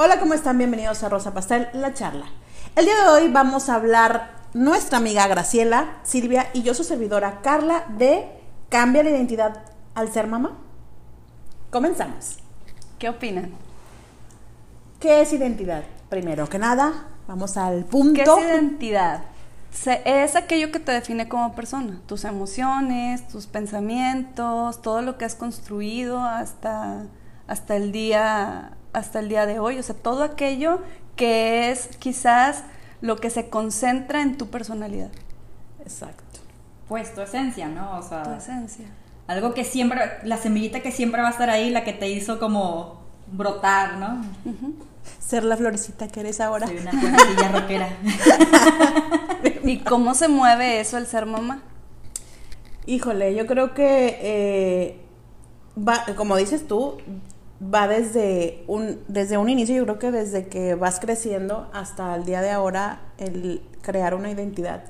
Hola, ¿cómo están? Bienvenidos a Rosa Pastel, la charla. El día de hoy vamos a hablar nuestra amiga Graciela, Silvia y yo su servidora Carla de Cambia la identidad al ser mamá. Comenzamos. ¿Qué opinan? ¿Qué es identidad? Primero que nada, vamos al punto. ¿Qué es identidad? es aquello que te define como persona, tus emociones, tus pensamientos, todo lo que has construido hasta, hasta, el día, hasta el día de hoy, o sea, todo aquello que es quizás lo que se concentra en tu personalidad. Exacto. Pues tu esencia, ¿no? O sea, tu esencia. Algo que siempre, la semillita que siempre va a estar ahí, la que te hizo como brotar, ¿no? Ser la florecita que eres ahora. Soy una florecilla rockera. ¿Y cómo se mueve eso el ser mamá? Híjole, yo creo que eh, va, como dices tú, va desde un, desde un inicio, yo creo que desde que vas creciendo hasta el día de ahora, el crear una identidad.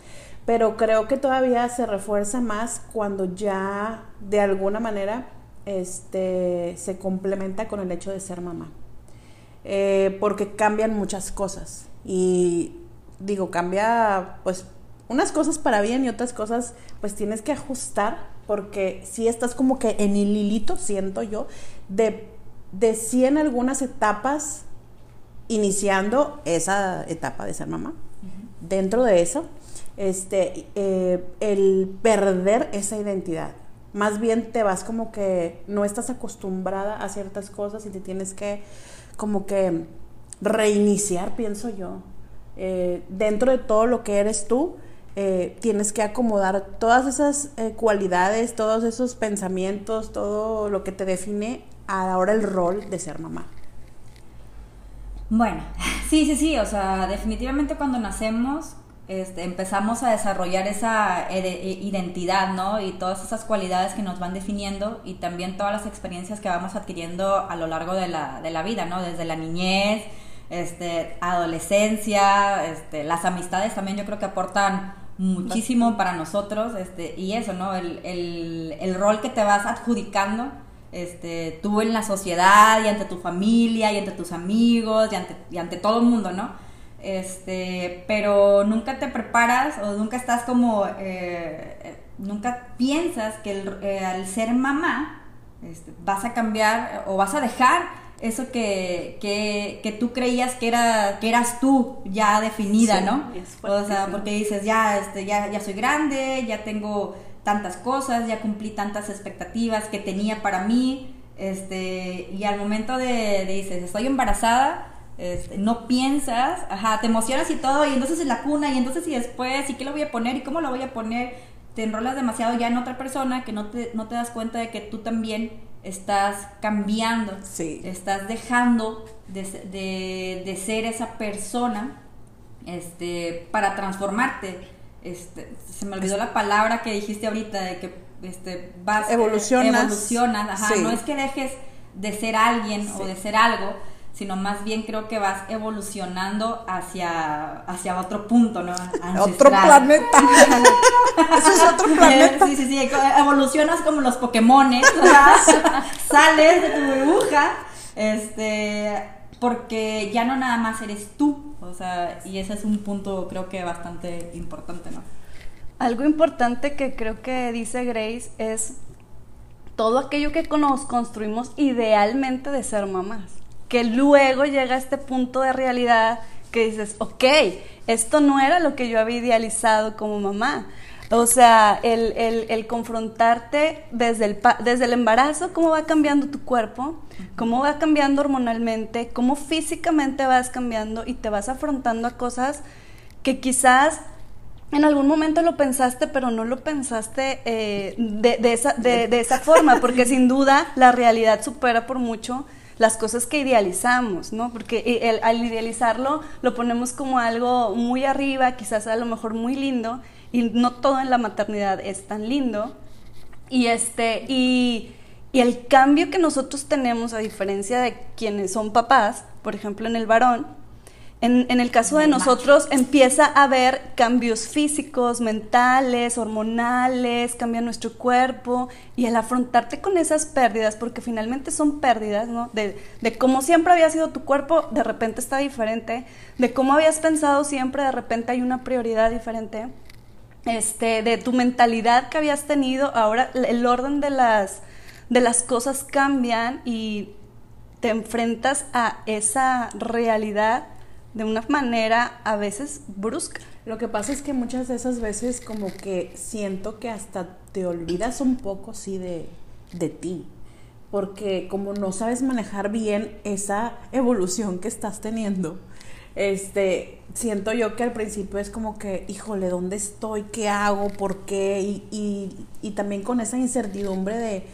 Pero creo que todavía se refuerza más cuando ya de alguna manera este, se complementa con el hecho de ser mamá. Eh, porque cambian muchas cosas. Y digo, cambia pues unas cosas para bien y otras cosas pues tienes que ajustar porque si estás como que en el hilito, siento yo, de, de sí en algunas etapas iniciando esa etapa de ser mamá. Dentro de eso, este, eh, el perder esa identidad. Más bien te vas como que no estás acostumbrada a ciertas cosas y te tienes que como que reiniciar, pienso yo. Eh, dentro de todo lo que eres tú, eh, tienes que acomodar todas esas eh, cualidades, todos esos pensamientos, todo lo que te define ahora el rol de ser mamá. Bueno, sí, sí, sí, o sea, definitivamente cuando nacemos este, empezamos a desarrollar esa identidad, ¿no? Y todas esas cualidades que nos van definiendo y también todas las experiencias que vamos adquiriendo a lo largo de la, de la vida, ¿no? Desde la niñez, este, adolescencia, este, las amistades también yo creo que aportan muchísimo para nosotros, este, y eso, ¿no? El, el, el rol que te vas adjudicando, este, tú en la sociedad y ante tu familia y ante tus amigos y ante, y ante todo el mundo, ¿no? Este, pero nunca te preparas o nunca estás como, eh, nunca piensas que eh, al ser mamá este, vas a cambiar o vas a dejar eso que, que, que, tú creías que era que eras tú ya definida, ¿no? O sea, porque dices, ya, este, ya, ya soy grande, ya tengo tantas cosas, ya cumplí tantas expectativas que tenía para mí, este, y al momento de, dices, estoy embarazada, este, no piensas, ajá, te emocionas y todo, y entonces en la cuna, y entonces y después, y qué lo voy a poner, y cómo lo voy a poner, te enrolas demasiado ya en otra persona que no te, no te das cuenta de que tú también estás cambiando, estás dejando de, ser esa persona este, para transformarte. Este, se me olvidó la palabra que dijiste ahorita de que este, vas evolucionas, evolucionas no es que dejes de ser alguien o de ser algo, sino más bien creo que vas evolucionando hacia, hacia otro punto, ¿no? Otro planeta. Eso es otro planeta. Sí, sí, sí, evolucionas como los Pokémones, sales de tu burbuja, este, porque ya no nada más eres tú, o sea, y ese es un punto creo que bastante importante, ¿no? Algo importante que creo que dice Grace es todo aquello que nos construimos idealmente de ser mamás que luego llega a este punto de realidad que dices, ok, esto no era lo que yo había idealizado como mamá. O sea, el, confrontarte desde el, desde el embarazo, cómo va cambiando tu cuerpo, cómo va cambiando hormonalmente, cómo físicamente vas cambiando y te vas afrontando a cosas que quizás en algún momento lo pensaste, pero no lo pensaste eh, de, esa, de esa forma, porque sin duda la realidad supera por mucho las cosas que idealizamos, ¿no? Porque al idealizarlo lo ponemos como algo muy arriba, quizás a lo mejor muy lindo, y no todo en la maternidad es tan lindo. Y este, y, y el cambio que nosotros tenemos, a diferencia de quienes son papás, por ejemplo en el varón, En, en, el caso de nosotros empieza a haber cambios físicos, mentales, hormonales, cambia nuestro cuerpo y el afrontarte con esas pérdidas, porque finalmente son pérdidas, ¿no? De, de cómo siempre había sido tu cuerpo, de repente está diferente, de cómo habías pensado siempre, de repente hay una prioridad diferente, este, de tu mentalidad que habías tenido, ahora el orden de las, de las cosas cambian y te enfrentas a esa realidad de una manera a veces brusca. Lo que pasa es que muchas de esas veces como que siento que hasta te olvidas un poco, sí, de, de ti. Porque como no sabes manejar bien esa evolución que estás teniendo, este, siento yo que al principio es como que, híjole, ¿dónde estoy? ¿Qué hago? ¿Por qué? Y, y, y también con esa incertidumbre de,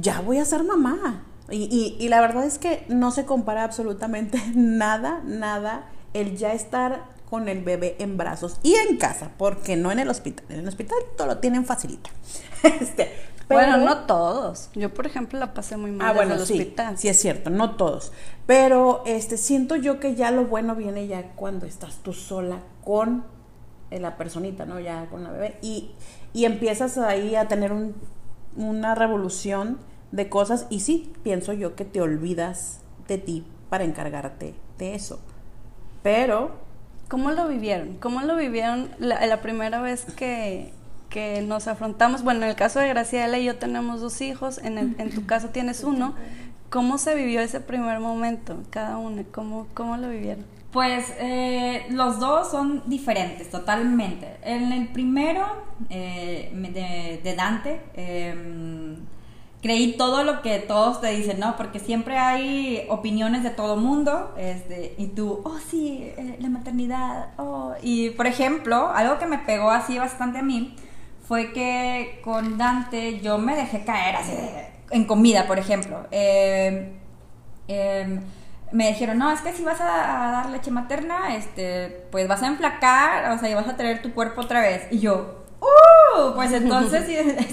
ya voy a ser mamá. Y, y, la verdad es que no se compara absolutamente nada, nada el ya estar con el bebé en brazos y en casa, porque no en el hospital. En el hospital todo lo tienen facilita. Este, bueno, no todos. Yo, por ejemplo, la pasé muy mal ah, bueno, el sí, hospital. Sí, es cierto, no todos. Pero este, siento yo que ya lo bueno viene ya cuando estás tú sola con la personita, ¿no? Ya con la bebé. Y, y empiezas ahí a tener un, una revolución de cosas y sí, pienso yo que te olvidas de ti para encargarte de eso. Pero... ¿Cómo lo vivieron? ¿Cómo lo vivieron la, la primera vez que, que, nos afrontamos? Bueno, en el caso de Graciela y yo tenemos dos hijos, en, el, en tu caso tienes uno. ¿Cómo se vivió ese primer momento, cada uno? ¿Cómo, cómo lo vivieron? Pues eh, los dos son diferentes, totalmente. En el primero, eh, de, de, Dante, eh, creí todo lo que todos te dicen, ¿no? Porque siempre hay opiniones de todo mundo, este, y tú, oh sí, eh, la maternidad, oh. Y por ejemplo, algo que me pegó así bastante a mí fue que con Dante yo me dejé caer así en comida, por ejemplo. Eh, eh, me dijeron, no, es que si vas a, dar leche materna, este, pues vas a enflacar, o sea, y vas a tener tu cuerpo otra vez. Y yo, ¡Uh! Pues entonces,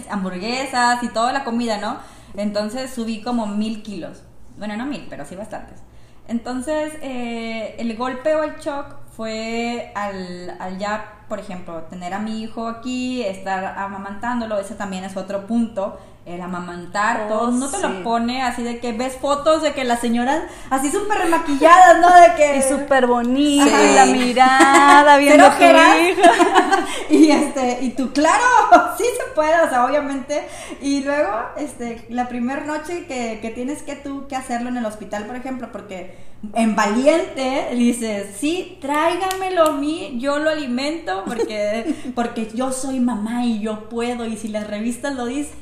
hamburguesas y toda la comida, ¿no? Entonces subí como mil kilos. Bueno, no mil, pero sí bastantes. Entonces, eh, el golpe o el shock fue al, al, ya, por ejemplo, tener a mi hijo aquí, estar amamantándolo, ese también es otro punto el amamantar, todo, no te lo pone así de que ves fotos de que las señoras así súper remaquilladas, ¿no? De que... Y súper bonita, y la mirada, viendo tu y este, y tú, claro, sí se puede, o sea, obviamente. Y luego, este, la primera noche que, que tienes que tú que hacerlo en el hospital, por ejemplo, porque en valiente dices, sí, tráigamelo a mí, yo lo alimento porque, porque yo soy mamá y yo puedo, y si las revistas lo dicen,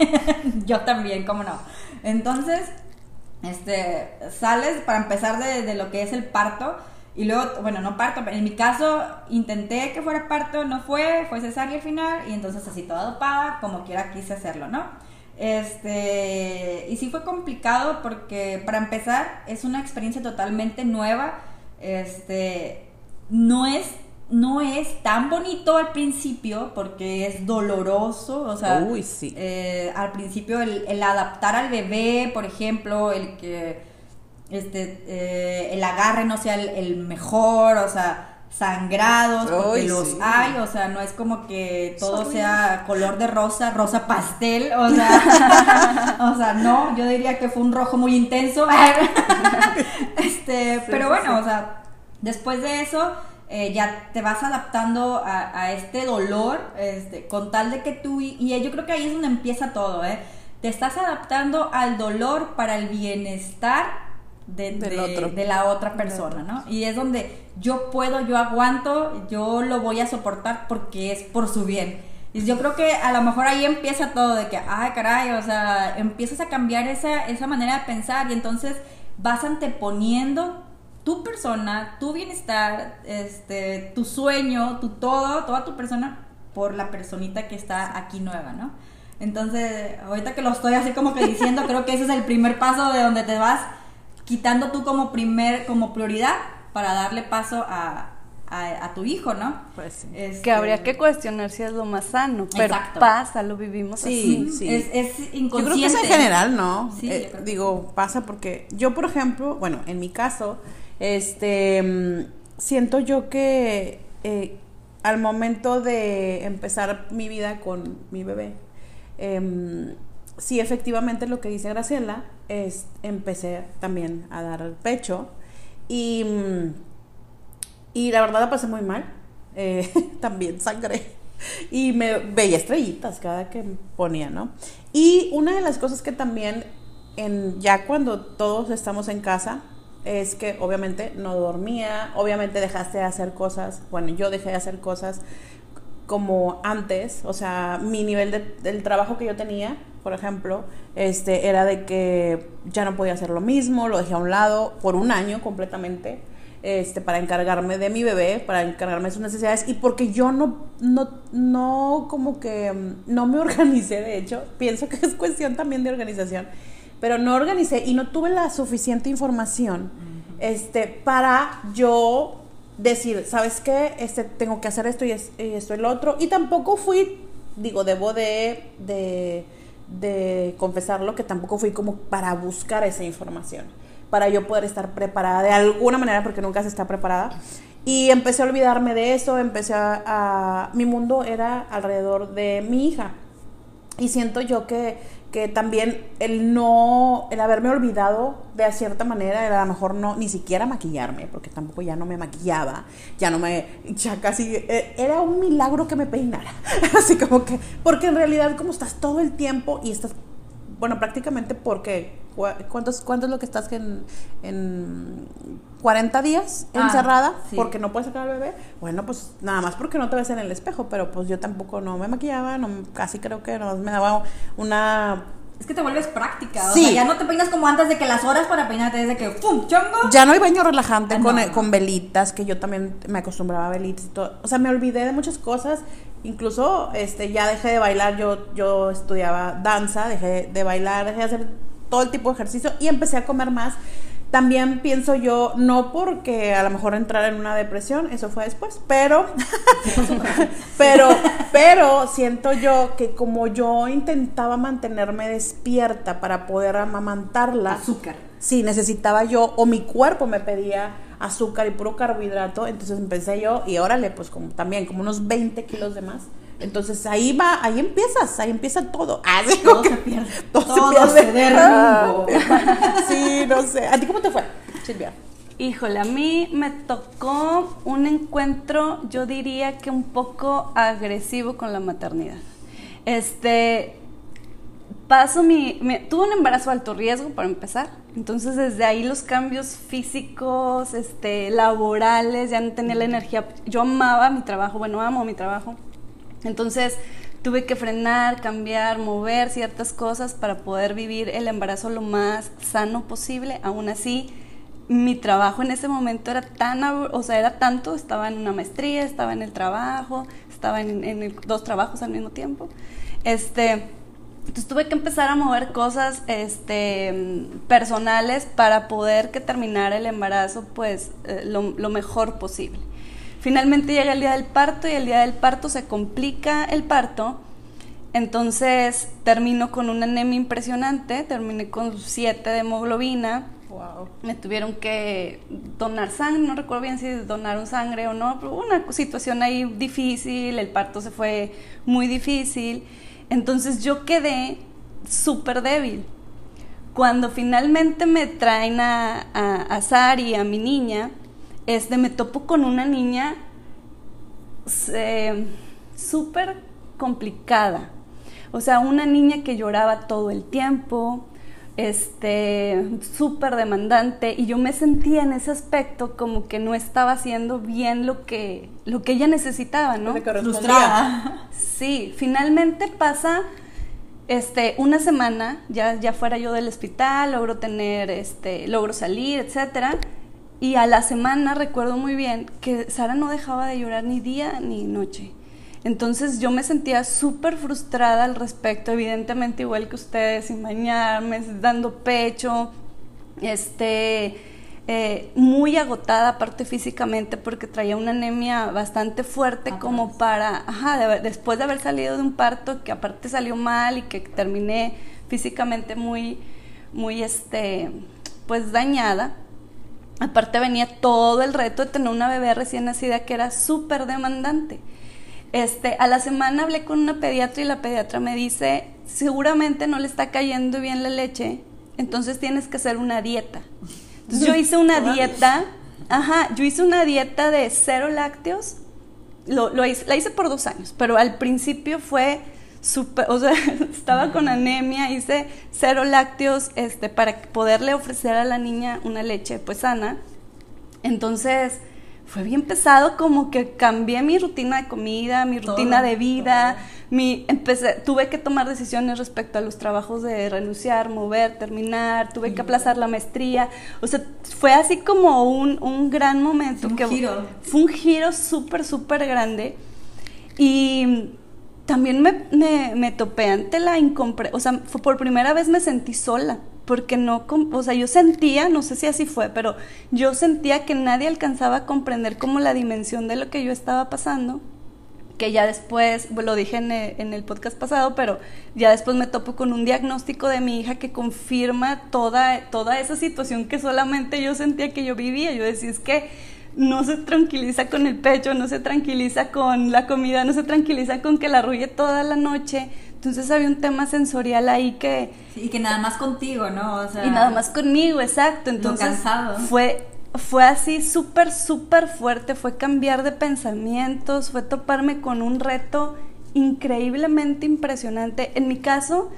yo también, ¿cómo no? Entonces, este, sales para empezar de, lo que es el parto, y luego, bueno, no parto, pero en mi caso intenté que fuera parto, no fue, fue cesárea al final, y entonces así toda dopada, como quiera quise hacerlo, ¿no? Este, y sí fue complicado porque para empezar es una experiencia totalmente nueva. Este, no es no es tan bonito al principio porque es doloroso, o sea, Uy, sí. eh, al principio el, el, adaptar al bebé, por ejemplo, el que este, eh, el agarre no sea el, el mejor, o sea, sangrados, porque Uy, los sí. hay, o sea, no es como que todo Soy... sea color de rosa, rosa pastel, o sea, o sea, no, yo diría que fue un rojo muy intenso, este, sí, pero bueno, sí. o sea, después de eso, eh, ya te vas adaptando a, a, este dolor, este, con tal de que tú, y, y yo creo que ahí es donde empieza todo, ¿eh? Te estás adaptando al dolor para el bienestar de, de, de, la otra persona, ¿no? Y es donde yo puedo, yo aguanto, yo lo voy a soportar porque es por su bien. Y yo creo que a lo mejor ahí empieza todo de que, ay, caray, o sea, empiezas a cambiar esa, esa manera de pensar y entonces vas anteponiendo tu persona, tu bienestar, este, tu sueño, tu todo, toda tu persona por la personita que está aquí nueva, ¿no? Entonces, ahorita que lo estoy así como que diciendo, creo que ese es el primer paso de donde te vas quitando tú como primer, como prioridad para darle paso a, a, a tu hijo, ¿no? Pues sí. este... Que habría que cuestionar si es lo más sano, pero Exacto. pasa, lo vivimos sí, así. Sí, es, es inconsciente. Yo creo que es en general, ¿no? Sí, eh, digo, pasa porque yo, por ejemplo, bueno, en mi caso, este siento yo que eh, al momento de empezar mi vida con mi bebé, em, sí efectivamente lo que dice Graciela es empecé también a dar el pecho y, y la verdad la pasé muy mal. Eh, también sangré y me veía estrellitas cada que ponía, ¿no? Y una de las cosas que también en, ya cuando todos estamos en casa es que obviamente no dormía, obviamente dejaste de hacer cosas, bueno, yo dejé de hacer cosas como antes, o sea, mi nivel de, del trabajo que yo tenía, por ejemplo, este, era de que ya no podía hacer lo mismo, lo dejé a un lado por un año completamente, este, para encargarme de mi bebé, para encargarme de sus necesidades y porque yo no, no, no, como que mm, no me organicé, de hecho, pienso que es cuestión también de organización pero no organicé y no tuve la suficiente información este, para yo decir, ¿sabes qué? Este, tengo que hacer esto y, esto y lo otro. Y tampoco fui, digo, debo de, de, de confesarlo, que tampoco fui como para buscar esa información, para yo poder estar preparada de alguna manera, porque nunca se está preparada. Y empecé a olvidarme de eso, empecé a mi mundo era alrededor de mi hija. Y siento yo que que también el no, el haberme olvidado de cierta manera, a lo mejor no, ni siquiera maquillarme, porque tampoco ya no me maquillaba, ya no me, ya casi, eh, era un milagro que me peinara, así como que, porque en realidad como estás todo el tiempo y estás, bueno, prácticamente porque, ¿cuántos, cuánto es lo que estás en, en 40 días ah, encerrada porque no puedes sacar al bebé? Bueno, pues nada más porque no te ves en el espejo, pero pues yo tampoco no me maquillaba, no, casi creo que no me daba una es que te vuelves práctica, o sea, ya no te peinas como antes de que las horas para peinarte desde que ¡pum! chongo. Ya no hay baño relajante con, con, velitas, que yo también me acostumbraba a velitas y todo. O sea, me olvidé de muchas cosas. Incluso este ya dejé de bailar, yo yo estudiaba danza, dejé de bailar, dejé de hacer todo el tipo de ejercicio y empecé a comer más también pienso yo, no porque a lo mejor entrar en una depresión, eso fue después, pero, pero, pero siento yo que como yo intentaba mantenerme despierta para poder amamantarla. Azúcar. Sí, necesitaba yo, o mi cuerpo me pedía azúcar y puro carbohidrato, entonces empecé yo y órale, pues como también, como unos 20 kilos de más. Entonces ahí va, ahí empiezas, ahí empieza todo. Ah, todo se pierde. Todo, se, pierde. sí, no sé. ¿A ti cómo te fue, Silvia? Híjole, a mí me tocó un encuentro, yo diría que un poco agresivo con la maternidad. Este, paso mi, tuve un embarazo de alto riesgo para empezar, entonces desde ahí los cambios físicos, este, laborales, ya no tenía la energía, yo amaba mi trabajo, bueno, amo mi trabajo, entonces tuve que frenar, cambiar, mover ciertas cosas para poder vivir el embarazo lo más sano posible. Aún así, mi trabajo en ese momento era tan, o sea, era tanto, estaba en una maestría, estaba en el trabajo, estaba en, dos trabajos al mismo tiempo. Este, entonces tuve que empezar a mover cosas este, personales para poder que terminara el embarazo pues eh, lo mejor posible. Finalmente llega el día del parto y el día del parto se complica el parto. Entonces termino con una anemia impresionante, terminé con 7 de hemoglobina. Wow. Me tuvieron que donar sangre, no recuerdo bien si donaron sangre o no, pero una situación ahí difícil, el parto se fue muy difícil. Entonces yo quedé súper débil. Cuando finalmente me traen a, a, a Sari, a mi niña, este, me topo con una niña súper complicada. O sea, una niña que lloraba todo el tiempo, este, súper demandante, y yo me sentía en ese aspecto como que no estaba haciendo bien lo que, lo que ella necesitaba, ¿no? Frustrada. Sí, finalmente pasa este, una semana, ya, ya fuera yo del hospital, logro tener, este, logro salir, etcétera y a la semana recuerdo muy bien que Sara no dejaba de llorar ni día ni noche. Entonces yo me sentía súper frustrada al respecto, evidentemente igual que ustedes, sin bañarme, dando pecho, este, eh, muy agotada aparte físicamente porque traía una anemia bastante fuerte como para, ajá, después de haber salido de un parto que aparte salió mal y que terminé físicamente muy, muy, este, pues dañada Aparte venía todo el reto de tener una bebé recién nacida que era súper demandante. Este, a la semana hablé con una pediatra y la pediatra me dice, seguramente no le está cayendo bien la leche, entonces tienes que hacer una dieta. Entonces yo hice una dieta, ajá, yo hice una dieta de cero lácteos, lo, lo hice, la hice por dos años, pero al principio fue súper, o sea, estaba con anemia, hice cero lácteos este, para poderle ofrecer a la niña una leche pues sana. Entonces, fue bien pesado, como que cambié mi rutina de comida, mi rutina de vida, mi, empecé, tuve que tomar decisiones respecto a los trabajos de renunciar, mover, terminar, tuve que aplazar la maestría, o sea, fue así como un, un gran momento. Un que, giro. Fue un giro súper, súper grande y también me, me, topé ante la incomprensión, o sea, por primera vez me sentí sola porque no, o sea, yo sentía, no sé si así fue, pero yo sentía que nadie alcanzaba a comprender como la dimensión de lo que yo estaba pasando, que ya después, lo dije en el, en el podcast pasado, pero ya después me topo con un diagnóstico de mi hija que confirma toda, toda esa situación que solamente yo sentía que yo vivía. Yo decía, es que no se tranquiliza con el pecho, no se tranquiliza con la comida, no se tranquiliza con que la arrulle toda la noche. Entonces había un tema sensorial ahí que... y que nada más contigo, ¿no? O sea, y nada más conmigo, exacto. Entonces fue fue así súper, súper fuerte, fue cambiar de pensamientos, fue toparme con un reto increíblemente impresionante. En mi caso,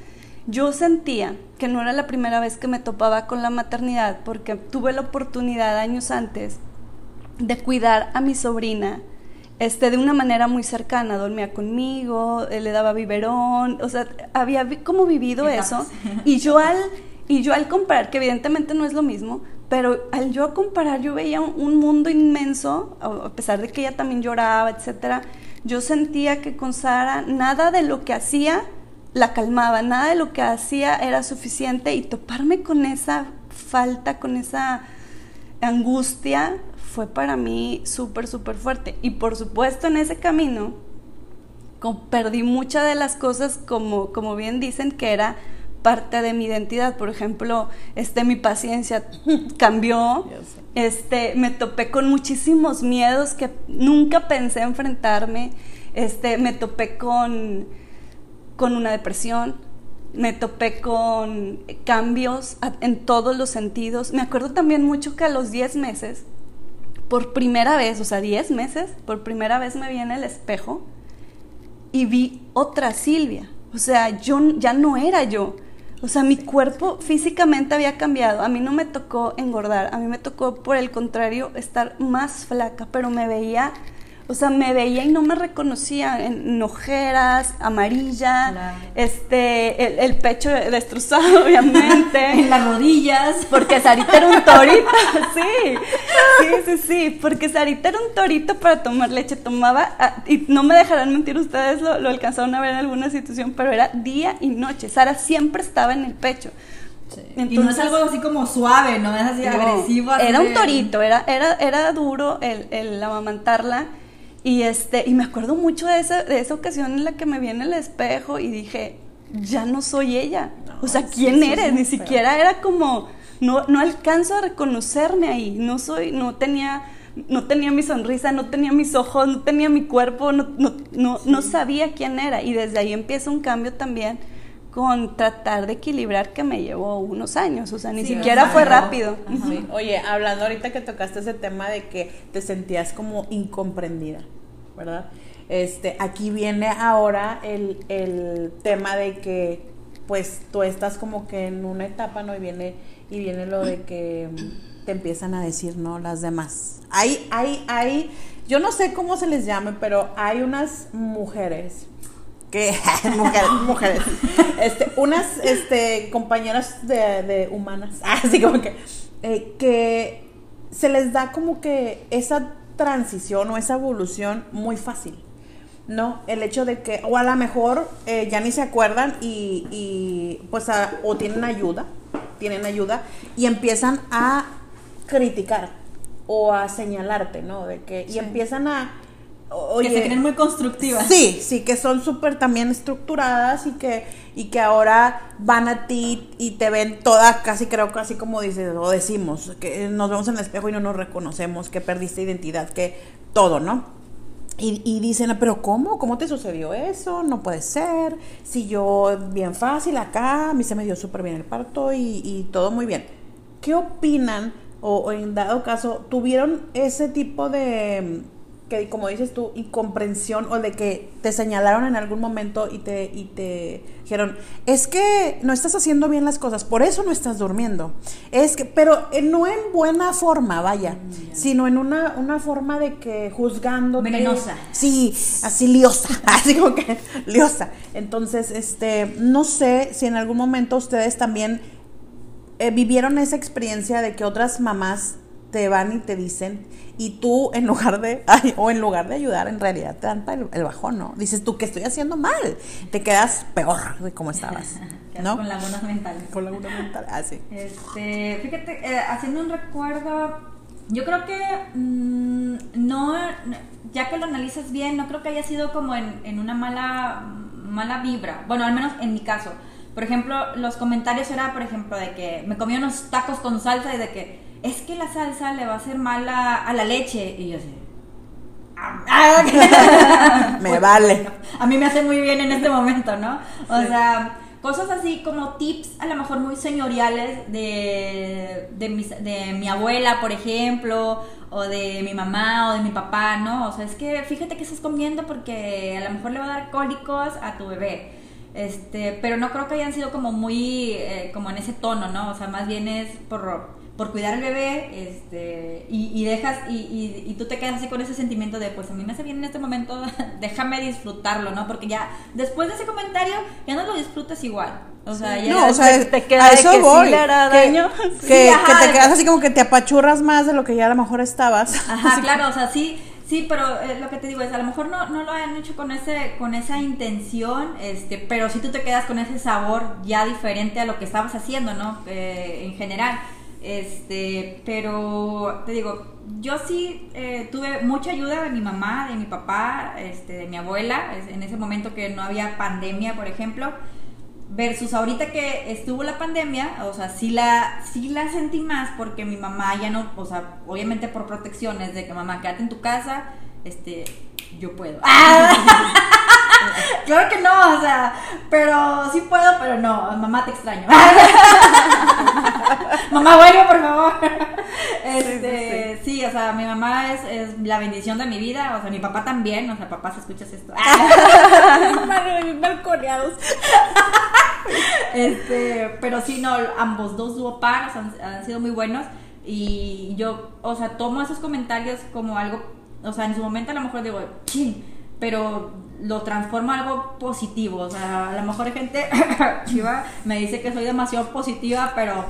yo sentía que no era la primera vez que me topaba con la maternidad, porque tuve la oportunidad años antes de cuidar a mi sobrina este, de una manera muy cercana, dormía conmigo, le daba biberón, o sea, había como vivido eso. Y yo al, y yo al comparar, que evidentemente no es lo mismo, pero al yo comparar yo veía un mundo inmenso, a pesar de que ella también lloraba, etcétera, yo sentía que con Sara nada de lo que hacía la calmaba, nada de lo que hacía era suficiente y toparme con esa falta, con esa angustia, fue para mí súper, súper fuerte. Y por supuesto en ese camino perdí muchas de las cosas como, como bien dicen que era parte de mi identidad. Por ejemplo, este, mi paciencia cambió. Este, me topé con muchísimos miedos que nunca pensé enfrentarme. Este, me topé con, con una depresión. Me topé con cambios en todos los sentidos. Me acuerdo también mucho que a los 10 meses por primera vez, o sea, 10 meses, por primera vez me vi en el espejo y vi otra Silvia. O sea, yo ya no era yo. O sea, mi cuerpo físicamente había cambiado. A mí no me tocó engordar, a mí me tocó, por el contrario, estar más flaca, pero me veía o sea, me veía y no me reconocía en ojeras, amarilla, este, el, pecho destrozado, obviamente. en las rodillas. Porque Sarita era un torito, sí, sí, sí, sí, porque Sarita era un torito para tomar leche, tomaba, ah, y no me dejarán mentir ustedes, lo, lo alcanzaron a ver en alguna situación, pero era día y noche, Sara siempre estaba en el pecho. y no es algo así como suave, no es así agresivo. era un torito, era, era, era duro el, el amamantarla y, este, y me acuerdo mucho de esa, de esa ocasión en la que me vi en el espejo y dije, ya no soy ella. o sea, ¿quién eres? Ni siquiera era como, no, no alcanzo a reconocerme ahí. No soy, no tenía, no tenía mi sonrisa, no tenía mis ojos, no tenía mi cuerpo, no, no, no, no sabía quién era. Y desde ahí empieza un cambio también con tratar de equilibrar que me llevó unos años, o sea, ni siquiera fue rápido. Oye, hablando ahorita que tocaste ese tema de que te sentías como incomprendida, ¿verdad? Este, aquí viene ahora el, el tema de que pues tú estás como que en una etapa, ¿no? Y viene, y viene lo de que te empiezan a decir, ¿no? Las demás. Hay, hay, hay, yo no sé cómo se les llame, pero hay unas mujeres que mujeres, mujeres, este, unas este, compañeras de, humanas, así como que, eh, que se les da como que esa transición o esa evolución muy fácil. ¿no? El hecho de que, o a lo mejor eh, ya ni se acuerdan y, y pues, o tienen ayuda, tienen ayuda y empiezan a criticar o a señalarte, ¿no? De que, y empiezan a, Oye, que se creen muy constructivas. Sí, sí, que son súper también estructuradas y que, y que ahora van a ti y te ven toda, casi creo, casi como dices, o decimos, que nos vemos en el espejo y no nos reconocemos, que perdiste identidad, que todo, ¿no? Y, y dicen, pero ¿cómo? ¿Cómo te sucedió eso? No puede ser. Si yo, bien fácil acá, a mí se me dio súper bien el parto y, y todo muy bien. ¿Qué opinan? O, o en dado caso, ¿tuvieron ese tipo de, que como dices tú, incomprensión o de que te señalaron en algún momento y te, y te dijeron, es que no estás haciendo bien las cosas, por eso no estás durmiendo. Es que, pero eh, no en buena forma, vaya, sino en una, una forma de que juzgando. Venenosa. Sí, así liosa, así como que liosa. Entonces, este, no sé si en algún momento ustedes también eh, vivieron esa experiencia de que otras mamás te van y te dicen y tú en lugar de ay, o en lugar de ayudar en realidad te dan el, el, bajón no dices tú que estoy haciendo mal te quedas peor de cómo estabas no con lagunas mentales con lagunas mentales ah sí. Este fíjate eh, haciendo un recuerdo yo creo que mmm, no ya que lo analizas bien no creo que haya sido como en, en una mala mala vibra. Bueno al menos en mi caso. Por ejemplo, los comentarios era, por ejemplo, de que me comí unos tacos con salsa y de que es que la salsa le va a hacer mal a, a la leche. Y yo así. me vale. A mí me hace muy bien en este momento, ¿no? O sí. sea, cosas así como tips a lo mejor muy señoriales de, de, mis, de mi abuela, por ejemplo, o de mi mamá o de mi papá, ¿no? O sea, es que fíjate que estás comiendo porque a lo mejor le va a dar cólicos a tu bebé. Este, pero no creo que hayan sido como muy, eh, como en ese tono, ¿no? O sea, más bien es por, por cuidar al bebé, este, y, y dejas, y, y, y, tú te quedas así con ese sentimiento de, pues a mí me hace bien en este momento, déjame disfrutarlo, ¿no? Porque ya, después de ese comentario, ya no lo disfrutas igual. O sea, ya no, o sea, te queda a eso que voy, sí le hará que, daño. Que, sí, ajá, que te quedas así como que te apachurras más de lo que ya a lo mejor estabas. Ajá, claro, o sea, sí Sí, pero eh, lo que te digo es, a lo mejor no, no lo han hecho con ese con esa intención, este, pero si tú te quedas con ese sabor ya diferente a lo que estabas haciendo, ¿no? Eh, en general. Este, pero te digo, yo sí eh, tuve mucha ayuda de mi mamá, de mi papá, este, de mi abuela, en ese momento que no había pandemia, por ejemplo versus ahorita que estuvo la pandemia, o sea, sí la, sí la sentí más porque mi mamá ya no, o sea, obviamente por protecciones de que mamá, quédate en tu casa, este, yo puedo. claro que no, o sea, pero sí puedo, pero no, mamá te extraño. mamá, vuelve, por favor. Este, sí, sí, sí, o sea, mi mamá es, es, la bendición de mi vida, o sea, mi papá también, o sea, papá, si escuchas esto. balconeados. este, pero sí, no, ambos dos dúo han, han sido muy buenos y yo, o sea, tomo esos comentarios como algo, o sea, en su momento a lo mejor digo, ching, pero lo transformo a algo positivo. O sea, a lo mejor gente chiva me dice que soy demasiado positiva, pero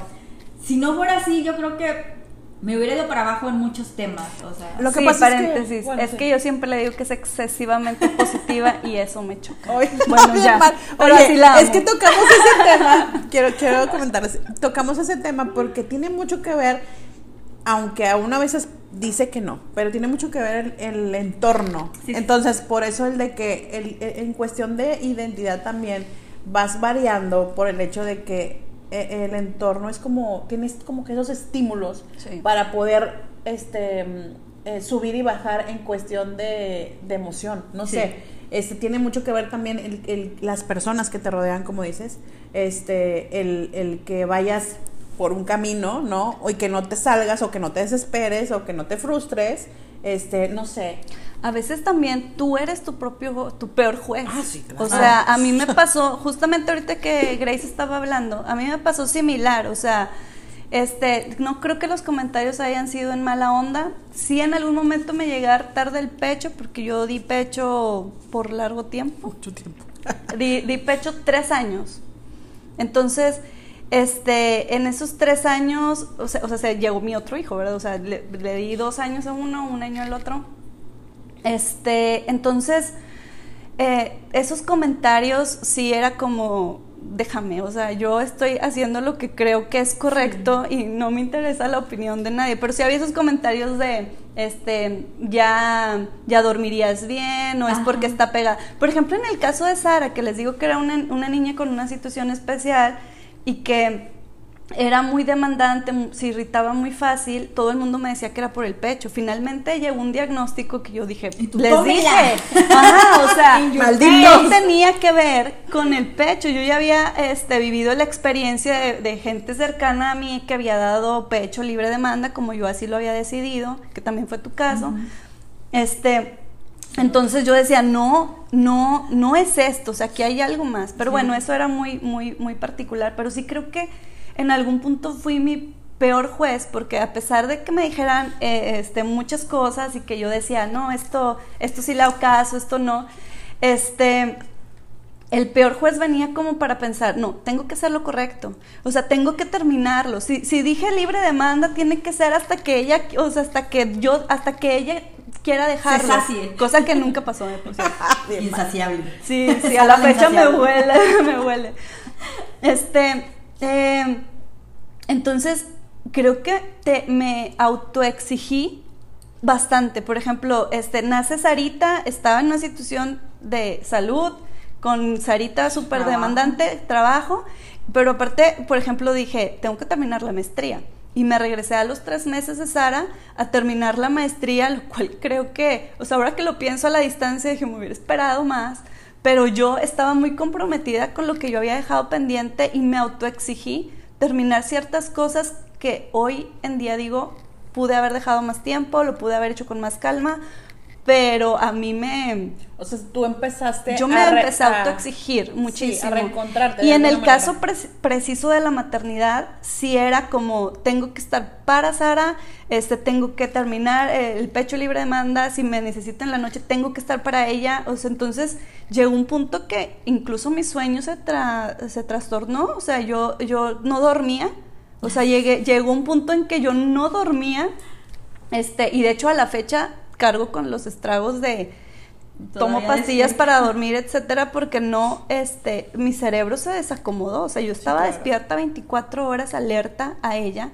si no fuera así, yo creo que me hubiera ido para abajo en muchos temas. O sea, lo que sí, pasa paréntesis, es, que, bueno, es sí. que yo siempre le digo que es excesivamente positiva y eso me choca. Oye, bueno, ya. Oye, así la es que tocamos ese tema, quiero, quiero comentarles, tocamos ese tema porque tiene mucho que ver, aunque a una veces dice que no, pero tiene mucho que ver el, el entorno. Sí, Entonces, por eso el de que el, en cuestión de identidad también vas variando por el hecho de que el entorno es como, tienes como que esos estímulos sí. para poder este, eh, subir y bajar en cuestión de, de emoción, no sé. Este, tiene mucho que ver también el, el, las personas que te rodean, como dices, este, el, el que vayas por un camino, ¿no? O y que no te salgas o que no te desesperes o que no te frustres, este, no sé. A veces también tú eres tu propio, tu peor juez. Ah, sí, claro. O sea, a mí me pasó, justamente ahorita que Grace estaba hablando, a mí me pasó similar, o sea, este, no creo que los comentarios hayan sido en mala onda. Sí, en algún momento me llegué a tarde el pecho, porque yo di pecho por largo tiempo. Mucho tiempo. di, di pecho tres años. Entonces, este, en esos tres años, o sea, o sea, se llegó mi otro hijo, ¿verdad? O sea, le, le, di dos años a uno, un año al otro. Este, entonces, eh, esos comentarios sí era como, déjame, o sea, yo estoy haciendo lo que creo que es correcto y no me interesa la opinión de nadie, pero si había esos comentarios de, este, ya, ya dormirías bien o es porque está pegada. Por ejemplo, en el caso de Sara, que les digo que era una, una niña con una situación especial y que era muy demandante, se irritaba muy fácil, todo el mundo me decía que era por el pecho. Finalmente llegó un diagnóstico que yo dije, les dije, ajá, o sea, no tenía que ver con el pecho. Yo ya había este, vivido la experiencia de, gente cercana a mí que había dado pecho libre demanda, como yo así lo había decidido, que también fue tu caso. Este, entonces yo decía, no, no, no es esto, o sea, aquí hay algo más. Pero bueno, eso era muy, muy, muy particular. Pero sí creo que en algún punto fui mi peor juez porque a pesar de que me dijeran eh, este, muchas cosas y que yo decía, no, esto, esto sí le hago caso, esto no, este, el peor juez venía como para pensar, no, tengo que hacer lo correcto, o sea, tengo que terminarlo. Si, si dije libre demanda, tiene que ser hasta que ella, o sea, hasta que yo, hasta que ella quiera dejarlo. Cosa que nunca pasó, me Insaciable. Sí, sí, a la fecha me huele, me huele. Este, eh, entonces, creo que te, me autoexigí bastante. Por ejemplo, este, nace Sarita, estaba en una situación de salud, con Sarita súper demandante, trabajo, pero aparte, por ejemplo, dije, tengo que terminar la maestría. Y me regresé a los tres meses de Sara a terminar la maestría, lo cual creo que, o sea, ahora que lo pienso a la distancia, dije, me hubiera esperado más, pero yo estaba muy comprometida con lo que yo había dejado pendiente y me autoexigí terminar ciertas cosas que hoy en día digo, pude haber dejado más tiempo, lo pude haber hecho con más calma, pero a mí me... O sea, tú empezaste Yo me a empecé a autoexigir muchísimo. a reencontrarte. Y en el caso preciso de la maternidad, sí era como, tengo que estar para Sara, este, tengo que terminar el pecho libre de demanda, si me necesita en la noche, tengo que estar para ella. O sea, entonces llegó un punto que incluso mi sueño se, se trastornó, o sea, yo, yo no dormía. O sea, llegué, llegó un punto en que yo no dormía, este, y de hecho a la fecha cargo con los estragos de tomo pastillas para dormir, etcétera, porque no, este, mi cerebro se desacomodó, o sea, yo estaba despierta 24 horas alerta a ella.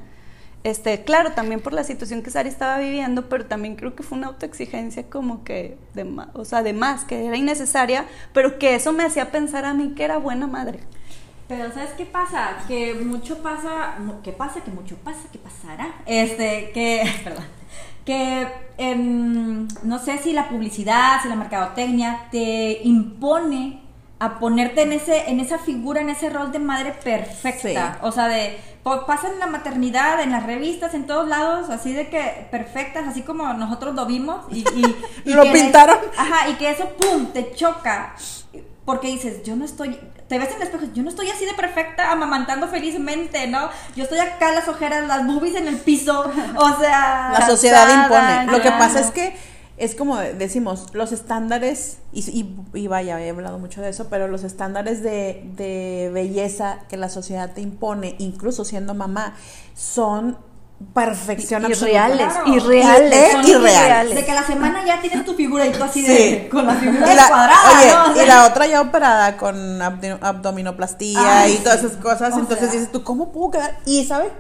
Este, claro, también por la situación que Sari estaba viviendo, pero también creo que fue una autoexigencia como que de más, o sea, de más, que era innecesaria, pero que eso me hacía pensar a mí que era buena madre. Pero ¿sabes qué pasa? Que mucho pasa, ¿qué pasa? Que mucho pasa, ¿qué pasará? Este, que, perdón, que em, no sé si la publicidad, si la mercadotecnia te impone a ponerte en ese en esa figura, en ese rol de madre perfecta, o sea, de pasan en la maternidad, en las revistas, en todos lados, así de que perfectas, así como nosotros lo vimos y, lo pintaron. ajá, y que eso pum te choca porque dices, yo no estoy, te ves en el espejo, yo no estoy así de perfecta, amamantando felizmente, ¿no? Yo estoy acá, las ojeras, las boobies en el piso, o sea... La sociedad impone. Lo que pasa es que es como decimos, los estándares, y, y, vaya, he hablado mucho de eso, pero los estándares de, de belleza que la sociedad te impone, incluso siendo mamá, son perfección irreales, irreales, irreales. De que la semana ya tienes tu figura y tú así de con la figura cuadrada. Oye, y la otra ya operada con abdominoplastía y todas esas cosas. entonces dices tú, ¿cómo puedo quedar? Y ¿sabes?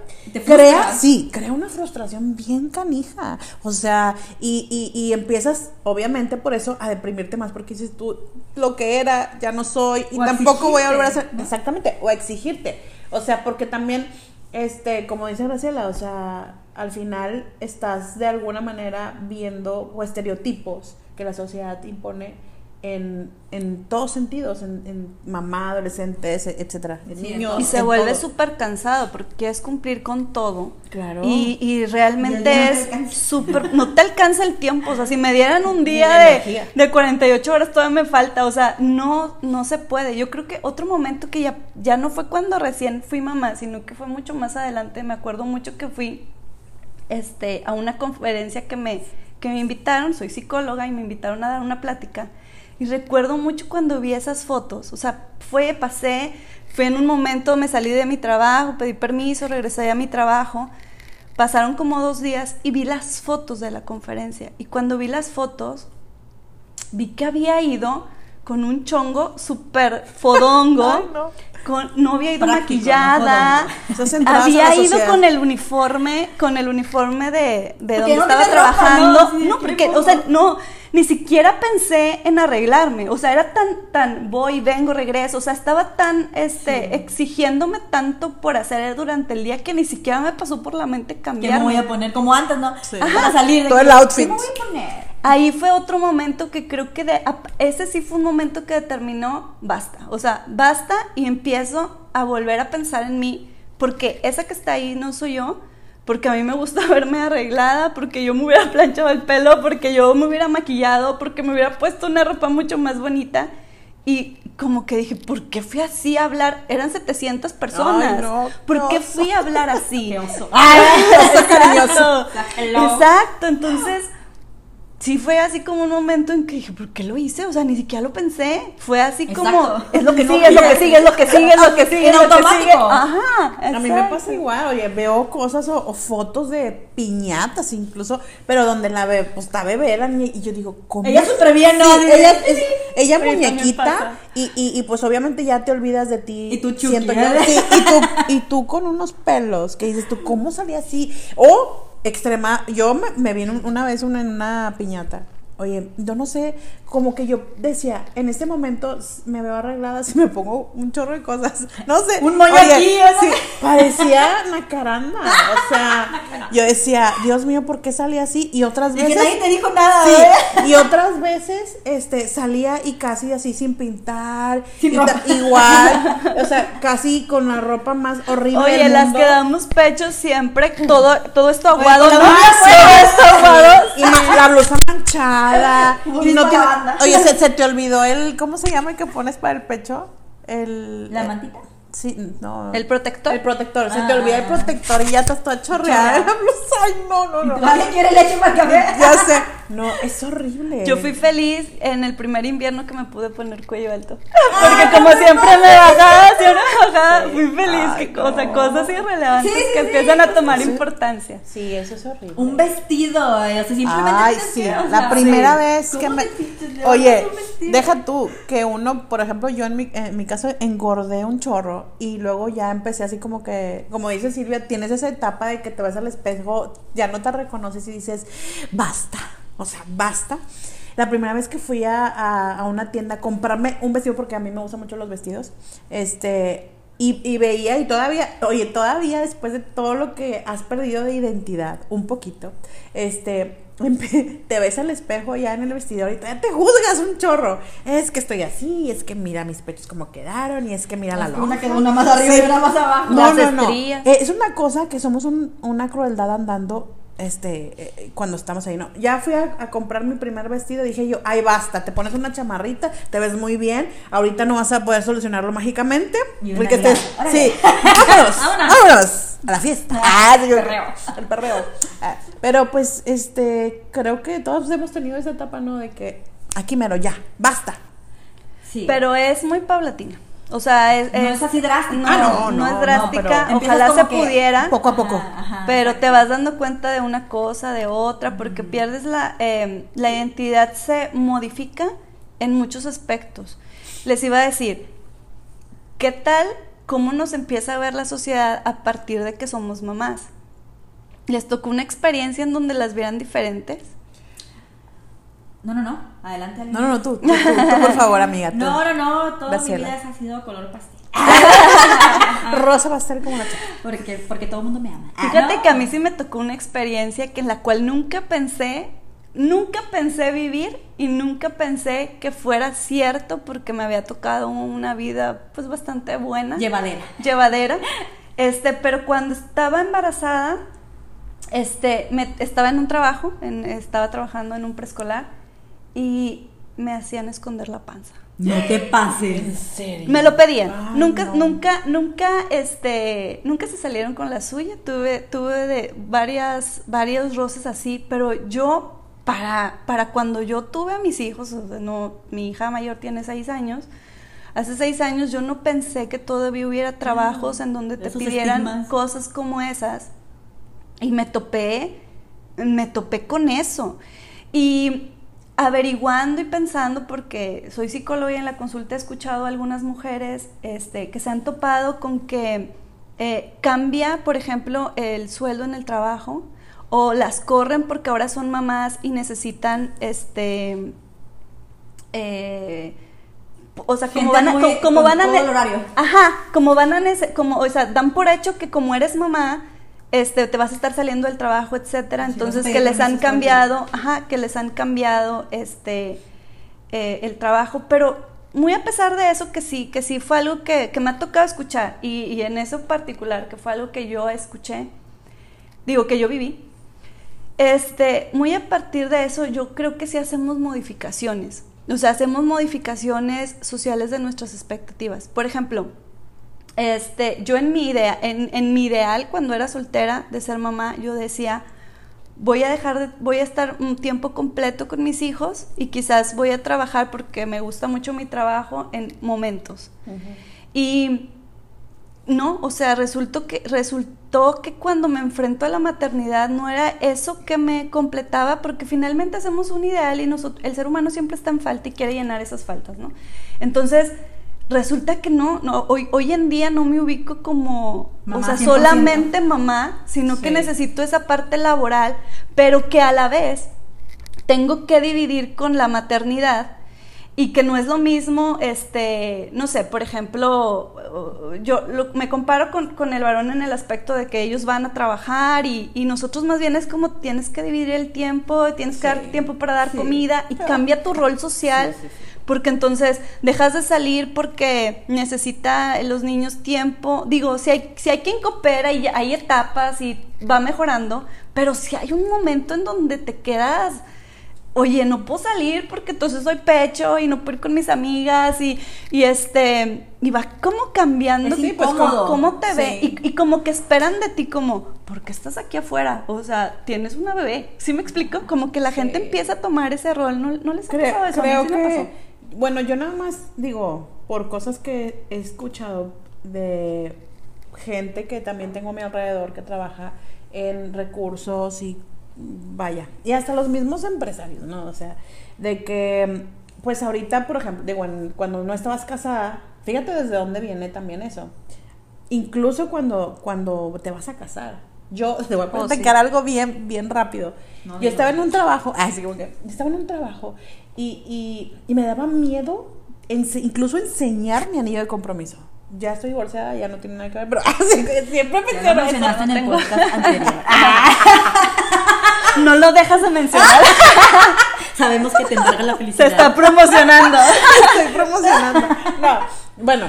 crea, sí, crea una frustración bien canija. O sea, y, y, y empiezas, obviamente, por eso a deprimirte más, porque dices tú, lo que era, ya no soy, y tampoco voy a volver a ser. Exactamente, o a exigirte. O sea, porque también este, como dice Graciela, o sea, al final estás de alguna manera viendo o estereotipos que la sociedad impone en, en todos sentidos, en, mamá, adolescentes, etcétera, niños. Y se vuelve súper cansado porque quieres cumplir con todo. Claro. Y, y realmente es súper. No te alcanza el tiempo. O sea, si me dieran un día de, de, 48 horas, todavía me falta. O sea, no, no se puede. Yo creo que otro momento que ya, ya no fue cuando recién fui mamá, sino que fue mucho más adelante. Me acuerdo mucho que fui este, a una conferencia que me, que me invitaron. Soy psicóloga y me invitaron a dar una plática y recuerdo mucho cuando vi esas fotos, o sea, fue, pasé, fue en un momento, me salí de mi trabajo, pedí permiso, regresé a mi trabajo, pasaron como dos días y vi las fotos de la conferencia. Y cuando vi las fotos, vi que había ido con un chongo súper fodongo con, no había ido Práctico, maquillada, ¿no? Había ido sociedad. con el uniforme, con el uniforme de, de donde no estaba ropa, trabajando. ¿no? Sí, no, porque, o sea, no, ni siquiera pensé en arreglarme. O sea, era tan, tan, voy, vengo, regreso. O sea, estaba tan, este, exigiéndome tanto por hacer durante el día que ni siquiera me pasó por la mente ¿Qué cambiarme. me voy a poner? Como antes, ¿no? Sí. Para salir de Todo que, el outfit. ¿Qué me voy a poner? Ahí fue otro momento que creo que de, ese sí fue un momento que determinó basta. O sea, basta y empiezo a volver a pensar en mí, porque esa que está ahí no soy yo, porque a mí me gusta verme arreglada, porque yo me hubiera planchado el pelo, porque yo me hubiera maquillado, porque me hubiera puesto una ropa mucho más bonita. Y como que dije, ¿por qué fui así a hablar? Eran 700 personas. Ay, no, ¿Por qué fui a hablar así? Qué oso. Exacto. Hello. Exacto, entonces sí fue así como un momento en que dije, ¿por qué lo hice? O sea, ni siquiera lo pensé. Fue así como, es lo que sigue, es lo que sigue, es lo que sigue, es lo que sigue, En automático. sigue. Ajá. A mí me pasa igual, oye, veo cosas o, o fotos de piñatas incluso, pero donde la bebé, pues está bebé la niña, y yo digo, ¿cómo? Ella súper bien, ¿no? Sí, ella, es- Sí, muñequita, y, y, y pues obviamente ya te olvidas de ti. Y tú siento yo, sí, y, tú, y tú con unos pelos, que dices tú, ¿cómo salí así? O extrema, yo me, me vi una vez una, en una piñata. Oye, yo no sé, como que yo decía, en este momento me veo arreglada si me pongo un chorro de cosas. No sé. Un moño Oye, aquí, o sea. sí, parecía nacaranda. O sea, yo decía, Dios mío, ¿por qué salí así? Y otras Y que veces. nadie te dijo nada, Sí, ¿eh? y otras veces este salía y casi así sin pintar, Sin y igual, o sea, casi con la ropa más horrible Oye, del las mundo. que damos pechos siempre, todo, todo esto aguado, ¿no? Todo esto aguado. y la blusa manchada y no tiene- banda. oye se, se te olvidó el cómo se llama el que pones para el pecho el ¿La eh, mantita? sí no El protector. el protector se Ah. te olvida el protector y ya estás toda chorreada ay no no no Vale, quiere leche para café. ya sé no es horrible Yo fui feliz en el primer invierno que me pude poner cuello alto. Porque como siempre me bajaba, siempre me bajaba. Fui feliz. Ay, que, O sea, no. cosas irrelevantes Sí, sí, que sí. empiezan a tomar importancia. sí eso es horrible Un vestido, eh, o sea, simplemente. Ay, sí, la sea, primera sí. vez que ¿Cómo me... Oye, deja tú, que uno, por ejemplo, yo en mi, en mi caso engordé un chorro y luego ya empecé así como que, como dice Silvia, tienes esa etapa de que te ves al espejo, ya no te reconoces y dices, basta, o sea, basta. La primera vez que fui a, a- a una tienda a comprarme un vestido, porque a mí me gustan mucho los vestidos, este, y, y veía y todavía, oye, todavía después de todo lo que has perdido de identidad, un poquito, este, empe- te ves al espejo ya en el vestidor y todavía te juzgas un chorro. Es que estoy así, es que mira mis pechos como quedaron y es que mira la lonja. una quedó una más arriba y una más abajo. No, Las no, no. estrías. Eh, es una cosa que somos un- una crueldad andando este eh, cuando estamos ahí, ¿no? Ya fui a, a comprar mi primer vestido, dije yo, ay basta, te pones una chamarrita, te ves muy bien, ahorita no vas a poder solucionarlo mágicamente, Y porque Órale. sí, vámonos, Vámonos. a la fiesta. Ah, sí, yo- perreo. El perreo. Ah, pero pues, este, creo que todos hemos tenido esa etapa, ¿no? De que aquí mero, ya, basta. Sí. Pero es muy paulatina. O sea, es, No es así drástica. No, Ah, no, no, no, es drástica. Ojalá se pudiera. Poco a poco. Ajá, ajá, pero te vas dando cuenta de una cosa, de otra, porque pierdes la, eh, la identidad, se modifica en muchos aspectos. Les iba a decir, ¿qué tal cómo nos empieza a ver la sociedad a partir de que somos mamás? ¿Les tocó una experiencia en donde las vieran diferentes? No, no, no. Adelante, No, no, no, tú, tú, tú, tú, por favor, amiga. Tú. No, no, no. Toda mi vida ha sido color pastel. Rosa va a ser como la chica. Porque, porque todo el mundo me ama. Fíjate No. que a mí sí me tocó una experiencia que en la cual nunca pensé, nunca pensé vivir y nunca pensé que fuera cierto porque me había tocado una vida pues bastante buena, Llevadera. llevadera. Este, pero cuando estaba embarazada, este, me, estaba en un trabajo, en- estaba trabajando en un preescolar y me hacían esconder la panza. No te pases. serio? Me lo pedían. Ay, nunca, no. nunca, nunca, este, nunca se salieron con la suya. Tuve, tuve de varias, varios roces así, pero yo, para, para cuando yo tuve a mis hijos, o sea, no, mi hija mayor tiene seis años. Hace seis años yo no pensé que todavía hubiera trabajos en donde te pidieran estigmas. cosas como esas. Y me topé, me topé con eso. Y averiguando y pensando, porque soy psicóloga y en la consulta he escuchado a algunas mujeres este, que se han topado con que eh, cambia, por ejemplo, el sueldo en el trabajo o las corren porque ahora son mamás y necesitan este eh, o sea, como van a, como, van a horario. Ajá, como van a como o sea, dan por hecho que como eres mamá este te vas a estar saliendo del trabajo, etcétera, entonces que les han cambiado, ajá, que les han cambiado este eh, el trabajo, pero muy a pesar de eso, que sí, que sí fue algo que, me ha tocado escuchar, y, y, en eso particular, que fue algo que yo escuché, digo, que yo viví, este, muy a partir de eso, yo creo que sí hacemos modificaciones, o sea, hacemos modificaciones sociales de nuestras expectativas. Por ejemplo, este, yo en mi idea, en, en mi ideal cuando era soltera de ser mamá, yo decía, voy a dejar de, voy a estar un tiempo completo con mis hijos y quizás voy a trabajar porque me gusta mucho mi trabajo en momentos. Y no, o sea, resultó que, resultó que cuando me enfrento a la maternidad no era eso que me completaba, porque finalmente hacemos un ideal y nosotros, el ser humano siempre está en falta y quiere llenar esas faltas, ¿no? Entonces, resulta que no, no hoy, hoy en día no me ubico como, o sea, solamente mamá, sino que necesito esa parte laboral, pero que a la vez tengo que dividir con la maternidad y que no es lo mismo, este, no sé, por ejemplo, yo me comparo con, el varón en el aspecto de que ellos van a trabajar y, nosotros más bien es como tienes que dividir el tiempo, tienes que dar tiempo para dar comida y cambia tu rol social porque entonces dejas de salir porque necesita los niños tiempo. Digo, si hay, si hay quien coopera y hay etapas y va mejorando, pero si hay un momento en donde te quedas, oye, no puedo salir porque entonces soy pecho y no puedo ir con mis amigas y, y este, y va como cambiando sí, pues, cómo, te ve y, y, como que esperan de ti como, ¿por qué estás aquí afuera? O sea, tienes una bebé, ¿sí me explico? Como que la gente empieza a tomar ese rol, ¿no, no les ha creo, pasado eso? Creo que bueno, yo nada más digo, por cosas que he escuchado de gente que también tengo a mi alrededor que trabaja en recursos y vaya, y hasta los mismos empresarios, ¿no? O sea, de que, pues ahorita, por ejemplo, digo, cuando no estabas casada, fíjate desde dónde viene también eso. Incluso cuando, cuando te vas a casar. Yo te voy a oh, platicar algo bien, bien rápido. yo estaba en un trabajo, así como que, estaba en un trabajo y, y, me daba miedo incluso enseñar mi anillo de compromiso. Ya estoy divorciada, ya no tiene nada que ver, pero siempre menciono mencionaste en el podcast anterior. no lo dejas de mencionar. Sabemos que te encarga la felicidad. Se está promocionando. Estoy promocionando. No, bueno,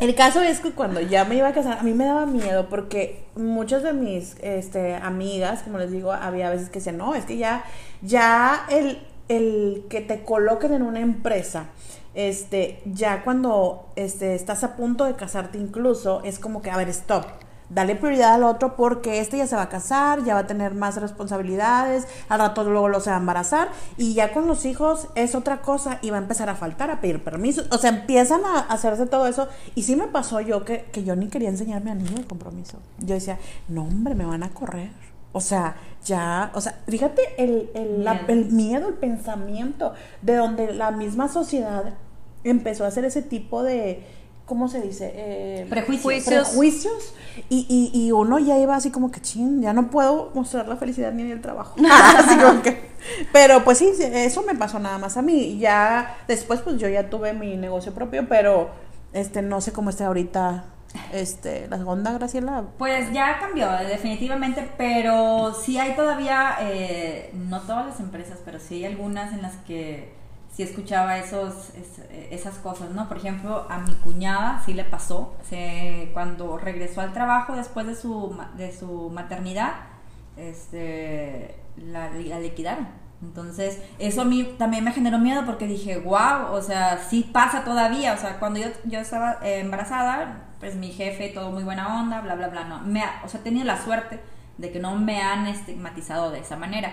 el caso es que cuando ya me iba a casar, a mí me daba miedo porque muchas de mis este, amigas, como les digo, había veces que decían, no, es que ya, ya el, el que te coloquen en una empresa, este, ya cuando este, estás a punto de casarte incluso, es como que, a ver, stop, dale prioridad al otro porque este ya se va a casar, ya va a tener más responsabilidades, al rato luego lo se va a embarazar y ya con los hijos es otra cosa y va a empezar a faltar, a pedir permiso, o sea, empiezan a hacerse todo eso y sí me pasó yo que, que yo ni quería enseñarme a niño de compromiso. Yo decía, no hombre, me van a correr. O sea, ya, o sea, fíjate el, el, miedo. el miedo, el pensamiento, de donde la misma sociedad empezó a hacer ese tipo de, ¿cómo se dice? Eh, prejuicios. Prejuicios. Y, y, y, uno ya iba así como que, ching, ya no puedo mostrar la felicidad ni en el trabajo. así como que, pero pues sí, eso me pasó nada más a mí. Ya después, pues yo ya tuve mi negocio propio, pero este no sé cómo esté ahorita este, la segunda, Graciela? Pues ya cambió, definitivamente, pero sí hay todavía, eh, no todas las empresas, pero sí hay algunas en las que sí escuchaba esos, esas cosas, ¿no? Por ejemplo, a mi cuñada sí le pasó, se, cuando regresó al trabajo después de su, de su maternidad, este, la, la liquidaron. Entonces, eso a mí también me generó miedo porque dije, wow, o sea, sí pasa todavía. O sea, cuando yo, yo estaba eh, embarazada, pues mi jefe, todo muy buena onda, bla, bla, bla. No, me o sea, he tenido la suerte de que no me han estigmatizado de esa manera.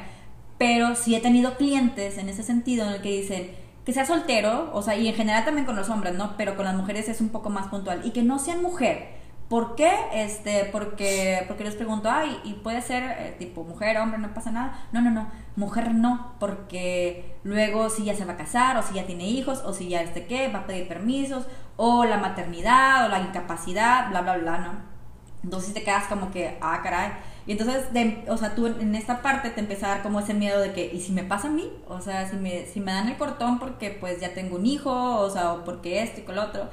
Pero sí he tenido clientes en ese sentido en el que dicen que sea soltero, o sea, y en general también con los hombres, ¿no? Pero con las mujeres es un poco más puntual. Y que no sean mujer, ¿Por qué? Este, porque, porque les pregunto, ay, y puede ser eh, tipo mujer, hombre, no pasa nada. No, no, no, mujer no, porque luego si ya se va a casar, o si ya tiene hijos, o si ya este qué, va a pedir permisos, o la maternidad, o la incapacidad, bla, bla, bla, ¿no? Entonces te quedas como que, ah, caray. Y entonces, o sea, tú en esta parte te empieza a dar como ese miedo de que, ¿y si me pasa a mí? O sea, si me, si me dan el cortón porque pues ya tengo un hijo, o sea, o porque esto y con lo otro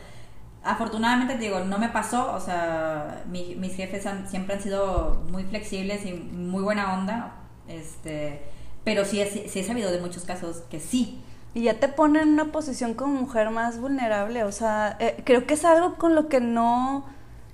afortunadamente te digo, no me pasó, o sea, mis jefes siempre han sido muy flexibles y muy buena onda, este, pero sí, sí, he sabido de muchos casos que sí. Y ya te pone en una posición como mujer más vulnerable, o sea, eh, creo que es algo con lo que no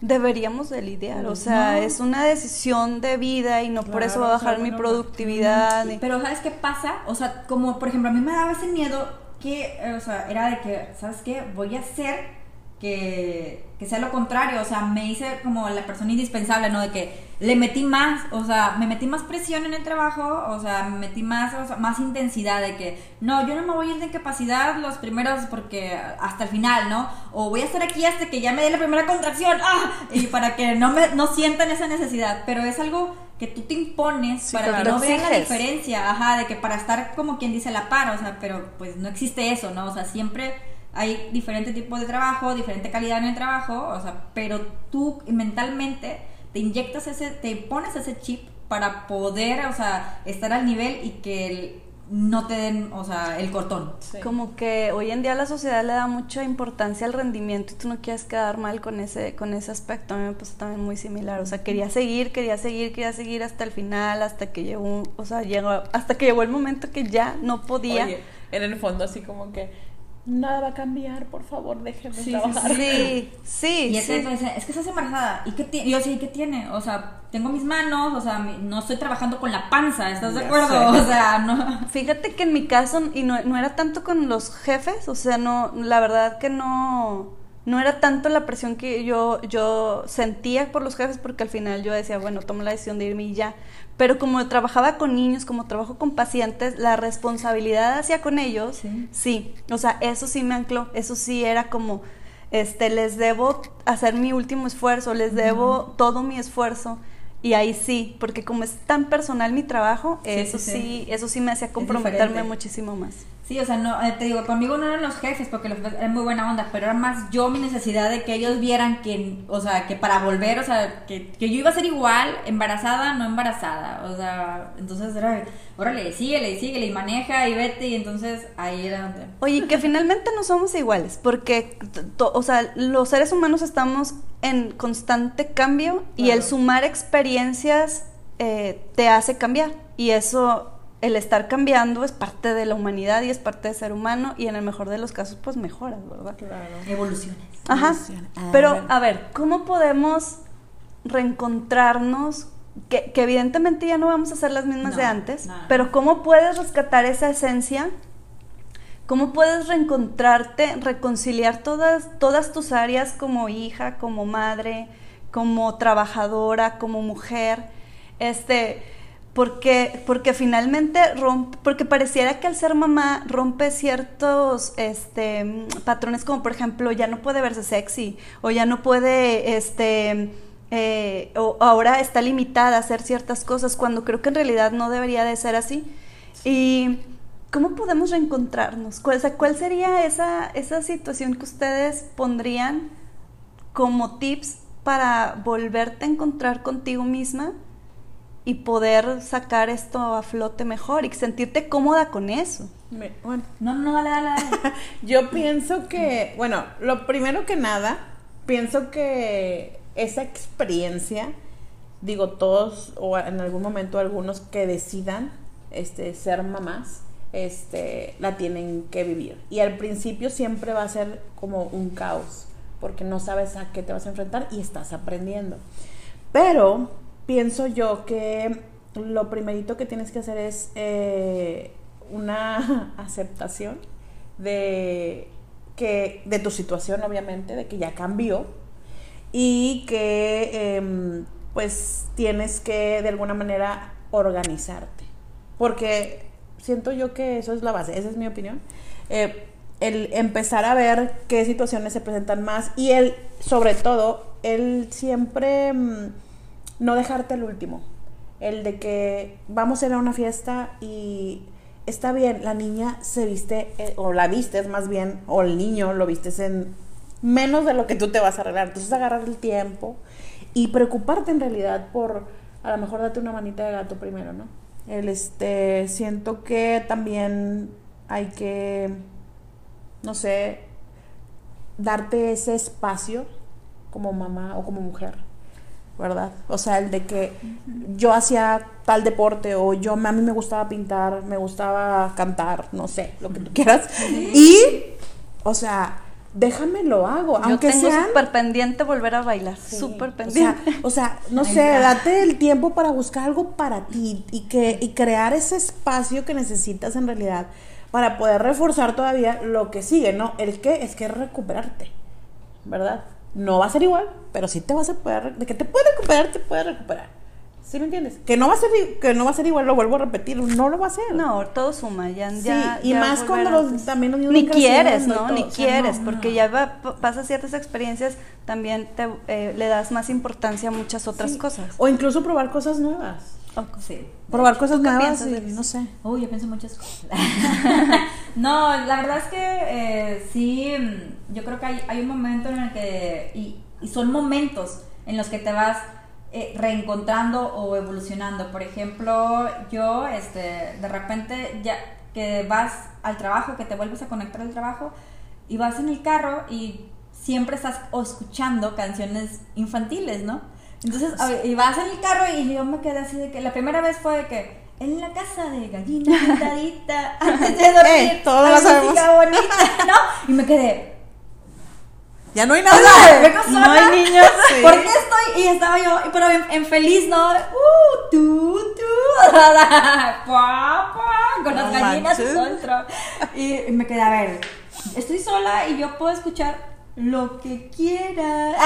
deberíamos de lidiar, o sea, es una decisión de vida y no por eso va a bajar mi productividad. Pero ¿sabes qué pasa? O sea, como por ejemplo, a mí me daba ese miedo que, o sea, era de que, ¿sabes qué? Voy a hacer que, que, sea lo contrario, o sea, me hice como la persona indispensable, ¿no? De que le metí más, o sea, me metí más presión en el trabajo, o sea, me metí más, más intensidad de que, no, yo no me voy a ir de incapacidad los primeros porque hasta el final, ¿no? O voy a estar aquí hasta que ya me dé la primera contracción, ¡ah! Y para que no me no sientan esa necesidad, pero es algo que tú te impones para que no vean la diferencia, ajá, de que para estar como quien dice la par, o sea, pero pues no existe eso, ¿no? O sea, siempre hay diferentes tipos de trabajo, diferente calidad en el trabajo, o sea, pero tú mentalmente te inyectas ese, te pones ese chip para poder, o sea, estar al nivel y que no te den, o sea, el cortón. Como que hoy en día la sociedad le da mucha importancia al rendimiento y tú no quieres quedar mal con ese, con ese aspecto. A mí me pasó también muy similar. O sea, quería seguir, quería seguir, quería seguir hasta el final, hasta que llegó, o sea, llegó, hasta que llegó el momento que ya no podía. en el fondo así como que nada va a cambiar, por favor, déjeme sí, trabajar. Sí, sí, Y es que estás embarazada. ¿Y qué tiene? Yo sí, ¿qué tiene? O sea, tengo mis manos, o sea, no estoy trabajando con la panza, ¿estás de acuerdo? O sea, no. Fíjate que en mi caso, y no, no era tanto con los jefes, o sea, no, la verdad que no no era tanto la presión que yo, yo sentía por los jefes, porque al final yo decía, bueno, tomo la decisión de irme y ya. Pero como trabajaba con niños, como trabajo con pacientes, la responsabilidad hacia con ellos, sí. O sea, eso sí me ancló, eso sí era como, este, les debo hacer mi último esfuerzo, les debo todo mi esfuerzo. Y ahí sí, porque como es tan personal mi trabajo, eso sí, eso sí me hacía comprometerme muchísimo más. Sí, o sea, no, eh, te digo, conmigo no eran los jefes porque los jefes eran muy buena onda, pero era más yo mi necesidad de que ellos vieran que, o sea, que para volver, o sea, que, que yo iba a ser igual, embarazada, no embarazada, o sea, entonces era, órale, síguele, síguele y maneja y vete, y entonces ahí era donde... Oye, que finalmente no somos iguales, porque, o sea, los seres humanos estamos en constante cambio y el sumar experiencias eh, te hace cambiar, y eso el estar cambiando es parte de la humanidad y es parte de ser humano y en el mejor de los casos pues mejoras, ¿verdad? Claro. Evoluciones. Ajá. Ah, Pero a ver, ¿cómo podemos reencontrarnos? Que, evidentemente ya no vamos a ser las mismas de antes, pero ¿cómo puedes rescatar esa esencia? ¿Cómo puedes reencontrarte, reconciliar todas, todas tus áreas como hija, como madre, como trabajadora, como mujer? Este, porque, porque finalmente rompe, porque pareciera que al ser mamá rompe ciertos este, patrones como por ejemplo ya no puede verse sexy o ya no puede, este, eh, o ahora está limitada a hacer ciertas cosas cuando creo que en realidad no debería de ser así. Y ¿cómo podemos reencontrarnos? ¿Cuál, cuál sería esa, esa situación que ustedes pondrían como tips para volverte a encontrar contigo misma? Y poder sacar esto a flote mejor y sentirte cómoda con eso. bueno, no, no, dale, dale, dale. Yo pienso que, bueno, lo primero que nada, pienso que esa experiencia, digo todos o en algún momento algunos que decidan este, ser mamás, este, la tienen que vivir. Y al principio siempre va a ser como un caos, porque no sabes a qué te vas a enfrentar y estás aprendiendo. Pero pienso yo que lo primerito que tienes que hacer es eh, una aceptación de que de tu situación obviamente de que ya cambió y que em, pues tienes que de alguna manera organizarte. Porque siento yo que eso es la base esa es mi opinión. Eh, el empezar a ver qué situaciones se presentan más y el sobre todo el siempre mm, no dejarte el último. El de que vamos a ir a una fiesta y está bien, la niña se viste, eh, o la vistes más bien, o el niño lo vistes en menos de lo que tú te vas a arreglar. Entonces agarrar el tiempo y preocuparte en realidad por, a lo mejor date una manita de gato primero, ¿no? El este, siento que también hay que, no sé, darte ese espacio como mamá o como mujer, ¿verdad? O sea, el de que yo hacía tal deporte o yo a mí me gustaba pintar, me gustaba cantar, no sé, lo que tú quieras. Y, o sea, déjame lo hago, Yo aunque tengo sea súper pendiente volver a bailar, súper pendiente. o sea, o sea, no sé, date el tiempo para buscar algo para ti y que y crear ese espacio que necesitas en realidad para poder reforzar todavía lo que sigue, ¿no? El que es que recuperarte, ¿verdad? No va a ser igual, pero sí te vas a poder, de que te puedes recuperar, te puedes recuperar. ¿Sí me entiendes? Que no va a ser que no va a ser igual, lo vuelvo a repetir, no lo va a hacer. No, todo suma, ya, Sí, ya- y ya más cuando los- también los niños Ni quieres, ¿no? todo, Ni o sea, quieres, no, porque no. ya va, p- pasas ciertas experiencias, también te, eh, le das más importancia a muchas otras Sí. cosas. O incluso probar cosas nuevas. Sí. Probar cosas ¿Tú qué nuevas piensas, y no sé. Uy, yo pienso muchas cosas. no, la verdad es que eh, sí, mm, yo creo que hay, hay un momento en el que, y, y son momentos en los que te vas eh, reencontrando o evolucionando. Por ejemplo, yo, este, de repente, ya que vas al trabajo, que te vuelves a conectar al trabajo, y vas en el carro y siempre estás escuchando canciones infantiles, ¿no? Entonces, y vas en el carro y yo me quedé así de que la primera vez fue de que en la casa de gallina pintadita, antes de dormir, Eh, todos hay lo sabemos. música bonita, ¿no? Y me quedé, Ya no hay o nada. sea, vengo No hay niños. Sí. ¿Por qué estoy? Y estaba yo, pero en, en feliz, ¿no? Uh, tú, tú, Pua, pua, con las No gallinas. Y, y me quedé, a ver, estoy sola y yo puedo escuchar lo que quiera.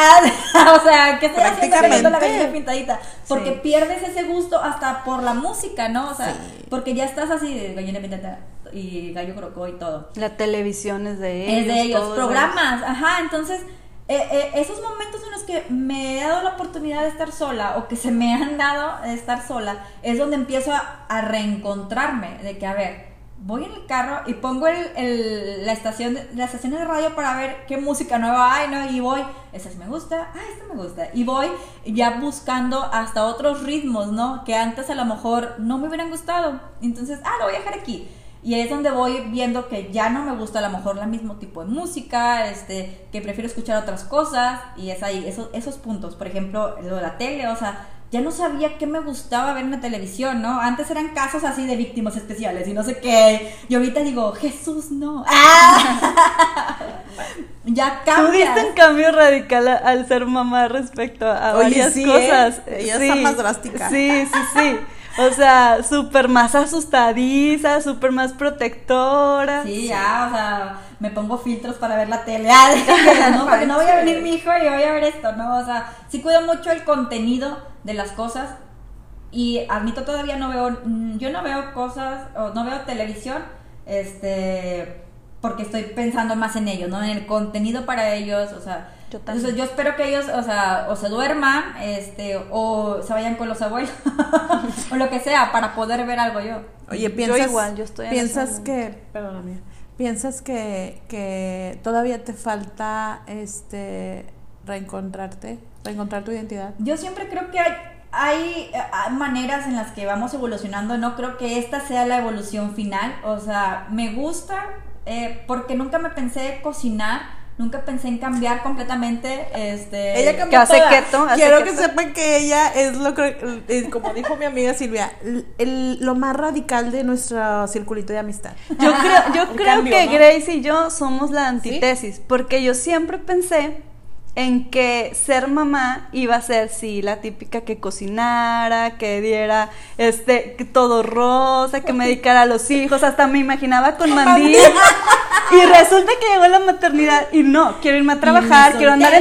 Ah, o sea, ¿qué estoy haciendo viendo la gallina pintadita? Porque Sí. pierdes ese gusto hasta por la música, ¿no? O sea, porque ya estás así de gallina pintadita y gallo crocó y todo La televisión es de ellos. es de ellos, programas, ajá, entonces eh, eh, esos momentos en los que me he dado la oportunidad de estar sola o que se me han dado de estar sola es donde empiezo a, a reencontrarme, de que a ver, voy en el carro y pongo el, el- la estación la estación de radio para ver qué música nueva hay, ¿no? Y voy, sí me gusta, ah, esta me gusta. Y voy ya buscando hasta otros ritmos, ¿no? Que antes a lo mejor no me hubieran gustado. Entonces, ah, lo voy a dejar aquí. Y es donde voy viendo que ya no me gusta a lo mejor el mismo tipo de música, este, que prefiero escuchar otras cosas, y es ahí, esos, esos puntos. Por ejemplo, lo de la tele, o sea, ya no sabía qué me gustaba ver en la televisión, ¿no? Antes eran casos así de víctimas especiales y no sé qué. Y ahorita digo, Jesús, no. ¡Ah! ya ¿Tú cambia. diste un cambio radical a- al ser mamá respecto a Oye, varias sí, ¿eh? cosas? Ella está más drástica. Sí, sí, sí. O sea, súper más asustadiza, súper más protectora. Sí, ya, o sea, me pongo filtros para ver la tele. Ah, no, porque no voy a venir mi hijo y voy a ver esto, ¿no? O sea, sí cuido mucho el contenido de las cosas y admito todavía no veo, mm, yo no veo cosas, o no veo televisión, este, porque estoy pensando más en ellos, ¿no? En el contenido para ellos, o sea, Yo también. entonces yo espero que ellos, o sea, o se duerman, este, o se vayan con los abuelos, o lo que sea, para poder ver algo yo. Oye, piensas, igual, yo estoy en piensas que, perdóname, piensas que, que todavía te falta este reencontrarte, reencontrar tu identidad. Yo siempre creo que hay, hay, maneras en las que vamos evolucionando. No creo que esta sea la evolución final. O sea, me gusta eh, porque nunca me pensé cocinar. Nunca pensé en cambiar completamente. Este, Ella Que cambió hace toda. keto, hace Quiero que sepan que ella es lo que, eh, como dijo mi amiga Silvia, el- el- lo más radical de nuestro circulito de amistad. Yo creo, yo creo cambio, que ¿no? Grace y yo somos la antítesis, porque yo siempre pensé en que ser mamá iba a ser, sí, la típica que cocinara, que diera este todo rosa, que me dedicara a los hijos, hasta me imanaba con mandil. Y resulta que llegó la maternidad y no, quiero irme a trabajar, quiero andar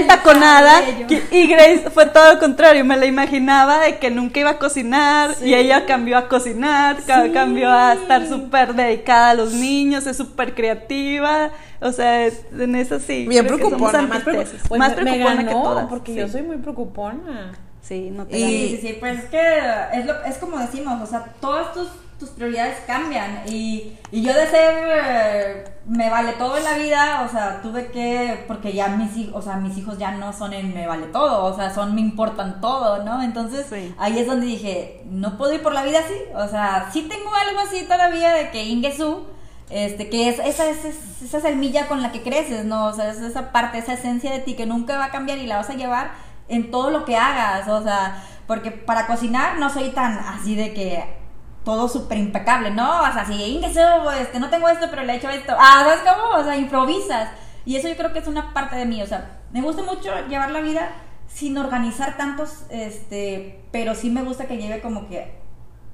cabello. qui- Y Grace fue todo lo contrario, me la imaginaba de que nunca iba a cocinar y ella cambió a cocinar, ca- cambió a estar súper dedicada a los niños, es súper creativa. O sea, en eso sí. Bien preocupona, más, antítesis. preocu- pues más me- me preocupona que todas. porque sí. yo soy muy preocupona. Sí, no te Sí, ganes. sí, sí, pues es que es, lo- es como decimos, o sea, todas tus, tus prioridades cambian y, y yo de ser eh, me vale todo en la vida, o sea, tuve que, porque ya mis hijos, o sea, mis hijos ya no son en me vale todo, o sea, son me importan todo, ¿no? Entonces Sí. ahí es donde dije, no puedo ir por la vida así, o sea, sí tengo algo así todavía de que Ingesu, este, que es esa, esa, semilla con la que creces, ¿no? O sea, es esa parte, esa esencia de ti que nunca va a cambiar y la vas a llevar en todo lo que hagas, o sea, porque para cocinar no soy tan así de que todo súper impecable, ¿no? O sea, si este, no tengo esto, pero le he hecho esto, ah, ¿sabes cómo? O sea, improvisas. Y eso yo creo que es una parte de mí, o sea, me gusta mucho llevar la vida sin organizar tantos, este, pero sí me gusta que lleve como que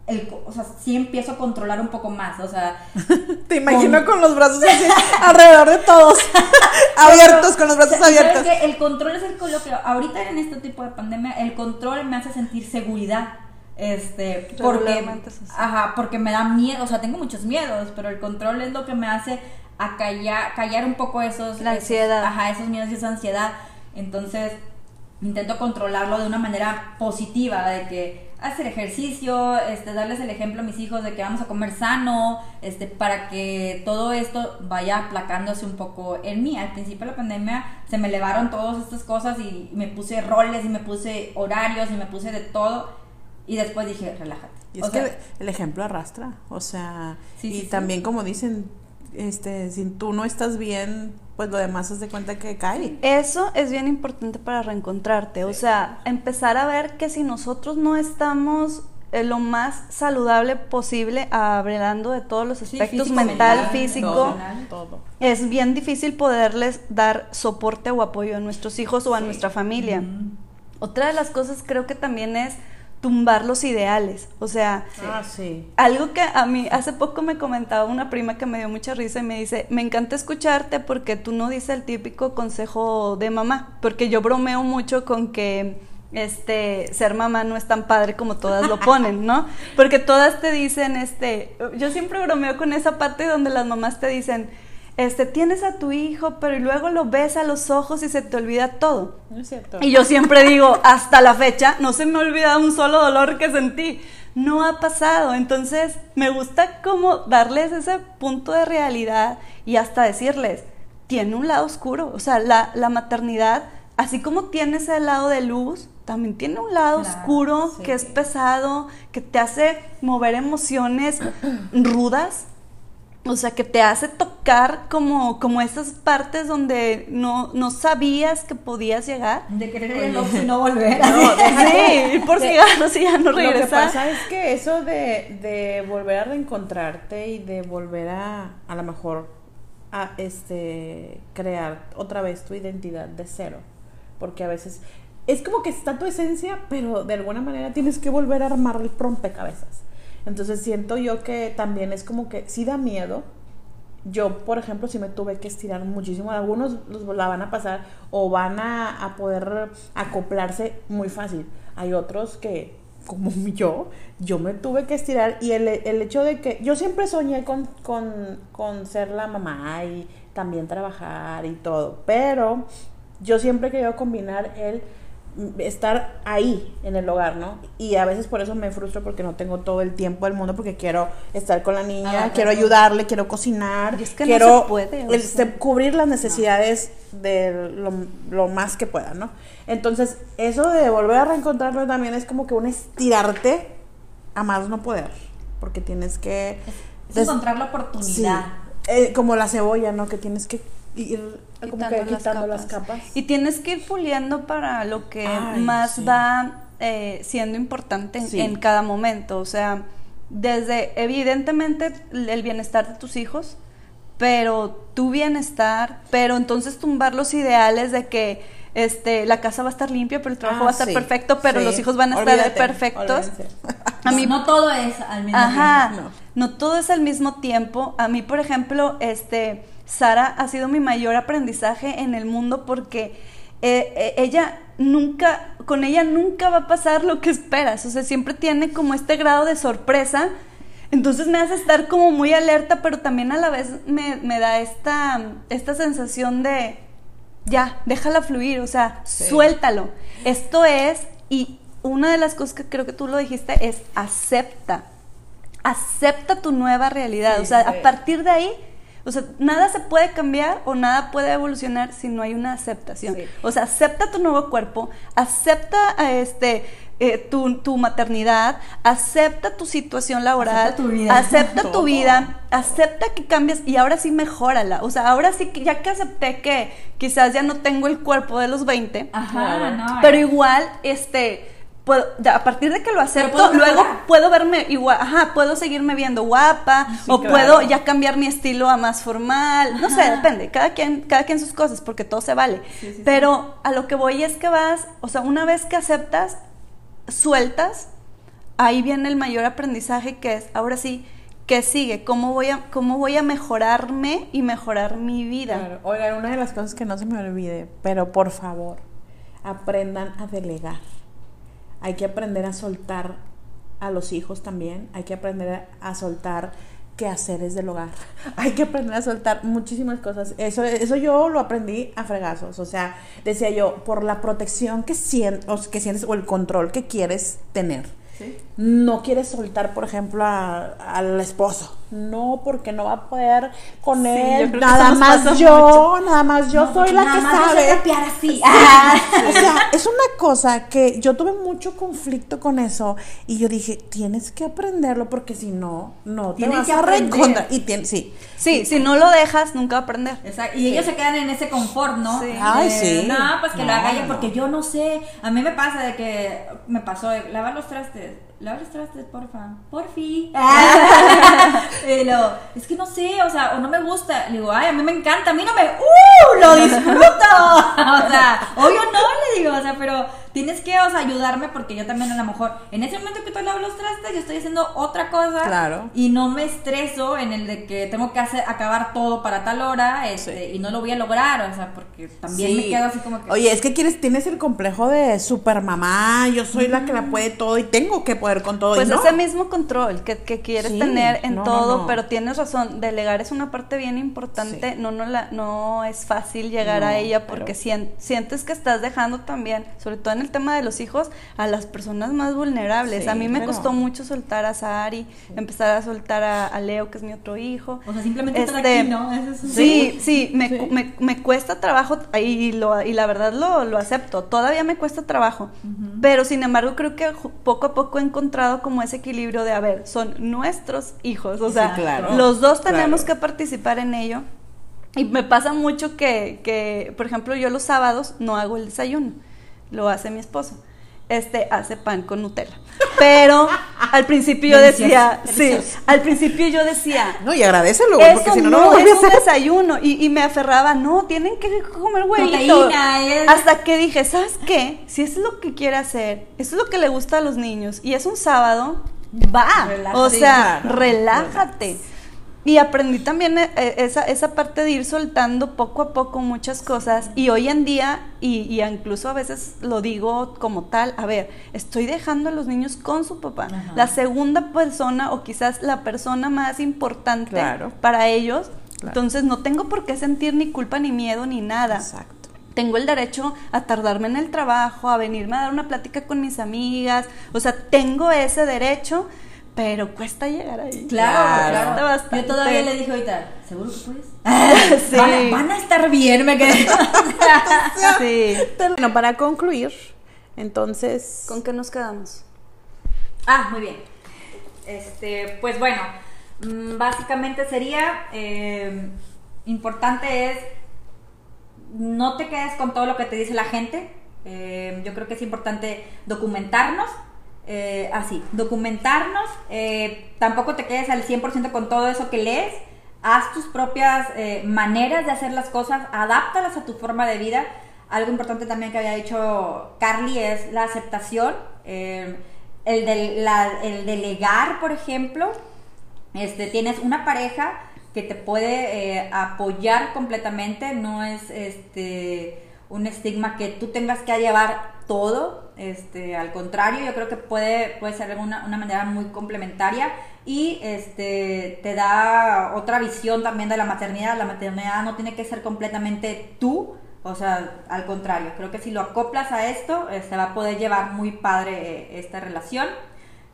el, o sea, sí empiezo a controlar un poco más, o sea, Te imagino con, los brazos así alrededor de todos, abiertos, con los brazos ¿sabes abiertos. qué? El control es el lo que ahorita en este tipo de pandemia, el control me hace sentir seguridad. Este, porque, ajá, porque me da miedo, o sea, tengo muchos miedos, pero el control es lo que me hace acallar, callar un poco esos, La esos- ansiedad. ajá, esos miedos y esa ansiedad. Entonces, intento controlarlo de una manera positiva, de que hacer ejercicio, este, darles el ejemplo a mis hijos de que vamos a comer sano, este, para que todo esto vaya aplacándose un poco en mí. Al principio de la pandemia se me elevaron todas estas cosas y me puse roles y me puse horarios y me puse de todo y después dije, relájate. Y es O que sea, el ejemplo arrastra, o sea, Sí, y sí, sí. también como dicen, este, si tú no estás bien, pues lo demás se de cuenta que cae. Eso es bien importante para reencontrarte, o sea, empezar a ver que si nosotros no estamos eh, lo más saludable posible, hablando de todos los aspectos físico, mental, mental, físico, todo. es bien difícil poderles dar soporte o apoyo a nuestros hijos o a Sí. nuestra familia. Otra de las cosas creo que también es tumbar los ideales, o sea, Ah, sí. algo que a mí hace poco me comentaba una prima que me dio mucha risa y me dice, me encanta escucharte porque tú no dices el típico consejo de mamá, porque yo bromeo mucho con que este ser mamá no es tan padre como todas lo ponen, ¿no? Porque todas te dicen este, yo siempre bromeo con esa parte donde las mamás te dicen, este tienes a tu hijo, pero y luego lo ves a los ojos y se te olvida todo. No es cierto. Y yo siempre digo, hasta la fecha, no se me ha olvidado un solo dolor que sentí. No ha pasado. Entonces, me gusta como darles ese punto de realidad y hasta decirles, tiene un lado oscuro. O sea, la, la maternidad, así como tiene ese lado de luz, también tiene un lado Claro, oscuro sí. que es pesado, que te hace mover emociones rudas. O sea, que te hace tocar como, como esas partes donde no, no sabías que podías llegar. De querer ir al Oxxo y no volver. No, Sí, ir por cigarros y ya no Lo que regresar. pasa es que eso de, de volver a reencontrarte y de volver a, a lo mejor, a este, crear otra vez tu identidad de cero. Porque a veces es como que está tu esencia, pero de alguna manera tienes que volver a armar el rompecabezas. Entonces siento yo que también es como que sí da miedo. Yo, por ejemplo, sí me tuve que estirar muchísimo. Algunos los la van a pasar o van a, a poder acoplarse muy fácil. Hay otros que, como yo, yo me tuve que estirar. Y el, el hecho de que yo siempre soñé con, con, con ser la mamá y también trabajar y todo. Pero yo siempre he querido combinar el estar ahí en el hogar, ¿no? Y a veces por eso me frustro porque no tengo todo el tiempo del mundo porque quiero estar con la niña, Ah, quiero ayudarle, quiero cocinar, Y es que no quiero se puede, o sea. cubrir las necesidades de lo, lo más que pueda, ¿no? Entonces, eso de volver a reencontrarlo también es como que un estirarte a más no poder, porque tienes que Es encontrar la Sí, oportunidad. eh, como la cebolla, ¿no? Que tienes que ir como que quitando las capas. Y tienes que ir puliendo para lo que Ay, más sí. va eh, siendo importante en, Sí. en cada momento. O sea, desde evidentemente el bienestar de tus hijos, pero tu bienestar, pero entonces tumbar los ideales de que este la casa va a estar limpia, pero el trabajo Ah, va a estar sí, perfecto, pero sí. los hijos van a estar Olvídate, perfectos. A mí no todo es al mismo Ajá. tiempo. No. no todo es al mismo tiempo. A mí, por ejemplo, este, Sara ha sido mi mayor aprendizaje en el mundo porque eh, eh, ella nunca, con ella nunca va a pasar lo que esperas, o sea, siempre tiene como este grado de sorpresa. Entonces me hace estar como muy alerta, pero también a la vez me, me da esta, esta sensación de, ya, déjala fluir, o sea, suéltalo. Esto es, y una de las cosas que creo que tú lo dijiste es acepta. Acepta tu nueva realidad. o sea, a partir de ahí, o sea, nada se puede cambiar o nada puede evolucionar si no hay una aceptación. O sea, acepta tu nuevo cuerpo, acepta este eh, tu, maternidad, acepta tu situación laboral, acepta tu vida, acepta, tu vida, acepta que cambies y ahora sí mejórala. O sea, ahora sí que ya que acepté que quizás ya no tengo el cuerpo de los 20, pero igual, este a partir de que lo acepto, luego puedo verme igual, ajá, puedo seguirme viendo guapa o puedo ya cambiar mi estilo a más formal, no sé, depende, cada quien, cada quien sus cosas, porque todo se vale. Pero a lo que voy es que vas, o sea, una vez que aceptas, sueltas, ahí viene el mayor aprendizaje que es, ahora sí, ¿qué sigue? ¿Cómo voy a, cómo voy a mejorarme y mejorar mi vida? Claro. Oigan, una de las cosas que no se me olvide, pero por favor, aprendan a delegar hay que aprender a soltar a los hijos también, hay que aprender a soltar quehaceres del hogar, hay que aprender a soltar muchísimas cosas. Eso, eso yo lo aprendí a fregazos, o sea, decía yo, por la protección que, sientes, que sientes o el control que quieres tener no quiere soltar, por ejemplo, al esposo. No, porque no va a poder con él. Nada más yo, nada más yo soy la que sabe. así. o sea, es una cosa que yo tuve mucho conflicto con eso y yo dije, tienes que aprenderlo porque si no, no te vas a reencontrar. Y sí. Sí, si no lo dejas, nunca va a aprender. Exacto. Y ellos se quedan en ese confort, ¿no? Sí. Ay, sí. No, pues que lo haga ella porque yo no sé. A mí me pasa de que me pasó de lavar los trastes Laura trastes, porfa. Porfi. Pero, es que no sé, o sea, o no me gusta. Le digo, ay, a mí me encanta, a mí no me. ¡Uh! ¡Lo disfruto! o sea, obvio no, le digo, o sea, pero tienes que, o sea, ayudarme porque yo también a lo mejor, en ese momento que tú lavas los trastes, yo estoy haciendo otra cosa. Claro. Y no me estreso en el de que tengo que hacer, acabar todo para tal hora este, y no lo voy a lograr, o sea, porque también me quedo así como que... Oye, es que quieres, tienes el complejo de super mamá, yo soy la que la puede todo y tengo que poder con todo. Pues ese mismo control que, quieres tener en todo, pero tienes razón, delegar es una parte bien importante, no, no, la, no es fácil llegar a ella porque sientes que estás dejando también, sobre todo en el tema de los hijos a las personas más vulnerables. a mí me costó mucho soltar a Sari, empezar a soltar a, Leo, que es mi otro hijo. O sea, simplemente estar aquí, este, ¿no? sí, sí, me, me, cuesta trabajo y, lo, y la verdad lo, lo acepto. Todavía me cuesta trabajo. Pero sin embargo, creo que poco a poco he encontrado como ese equilibrio de, a ver, son nuestros hijos. O sea, los dos tenemos que participar en ello. Y me pasa mucho que, que, por ejemplo, yo los sábados no hago el desayuno lo hace mi esposo. Este hace pan con Nutella. Pero al principio yo decía, sí, al principio yo decía, no, y agradecelo, güey, porque si no, no, no es un desayuno. Y, y, me aferraba, no, tienen que comer huevito. Hasta que dije, ¿sabes qué? Si eso es lo que quiere hacer, eso es lo que le gusta a los niños, y es un sábado, va. o sea, relájate. Y aprendí también eh, eh, esa, esa parte de ir soltando poco a poco muchas cosas. Y hoy en día, y, incluso a veces lo digo como tal, a ver, estoy dejando a los niños con su papá, la segunda persona o quizás la persona más importante para ellos, entonces no tengo por qué sentir ni culpa ni miedo ni nada. Exacto. Tengo el derecho a tardarme en el trabajo, a venirme a dar una plática con mis amigas, o sea, tengo ese derecho pero cuesta llegar ahí. Claro, claro. Yo todavía le dije ahorita, ¿seguro que puedes? sí. Van, a estar bien, me quedé. sí. Bueno, para concluir, entonces. ¿Con qué nos quedamos? Ah, muy bien. Este, pues bueno, mm, básicamente sería eh, importante es no te quedes con todo lo que te dice la gente. Eh, yo creo que es importante documentarnos eh, así, documentarnos, eh, tampoco te quedes al 100% con todo eso que lees, haz tus propias eh, maneras de hacer las cosas, adáptalas a tu forma de vida. Algo importante también que había dicho Carly es la aceptación, el, el delegar, por ejemplo, este, tienes una pareja que te puede apoyar completamente, no es este un estigma que tú tengas que llevar todo, este, al contrario, yo creo que puede, puede ser una, una manera muy complementaria y este, te da otra visión también de la maternidad, la maternidad no tiene que ser completamente tú, o sea, al contrario, creo que si lo acoplas a esto, eh, se va a poder llevar muy padre eh, esta relación.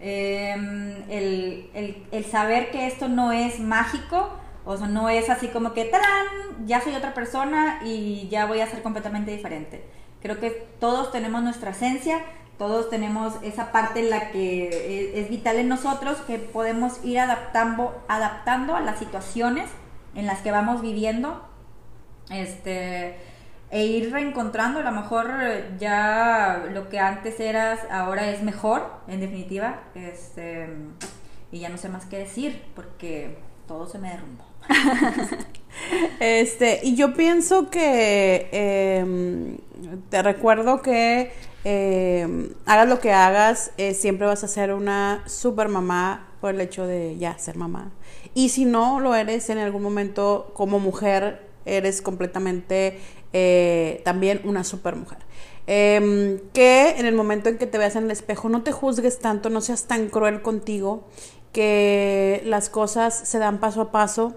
Em, el, el, el saber que esto no es mágico, o sea, no es así como que, ¡tarán! Ya soy otra persona y ya voy a ser completamente diferente. Creo que todos tenemos nuestra esencia, todos tenemos esa parte en la que es, vital en nosotros, que podemos ir adaptando, adaptando a las situaciones en las que vamos viviendo. Este e ir reencontrando, a lo mejor ya lo que antes eras, ahora es mejor, en definitiva, este, y ya no sé más qué decir, porque todo se me derrumbó. este, y yo pienso que em, te recuerdo que em, hagas lo que hagas, eh, siempre vas a ser una super mamá por el hecho de ya ser mamá. Y si no lo eres en algún momento como mujer, eres completamente eh, también una super mujer. Em, que en el momento en que te veas en el espejo no te juzgues tanto, no seas tan cruel contigo, que las cosas se dan paso a paso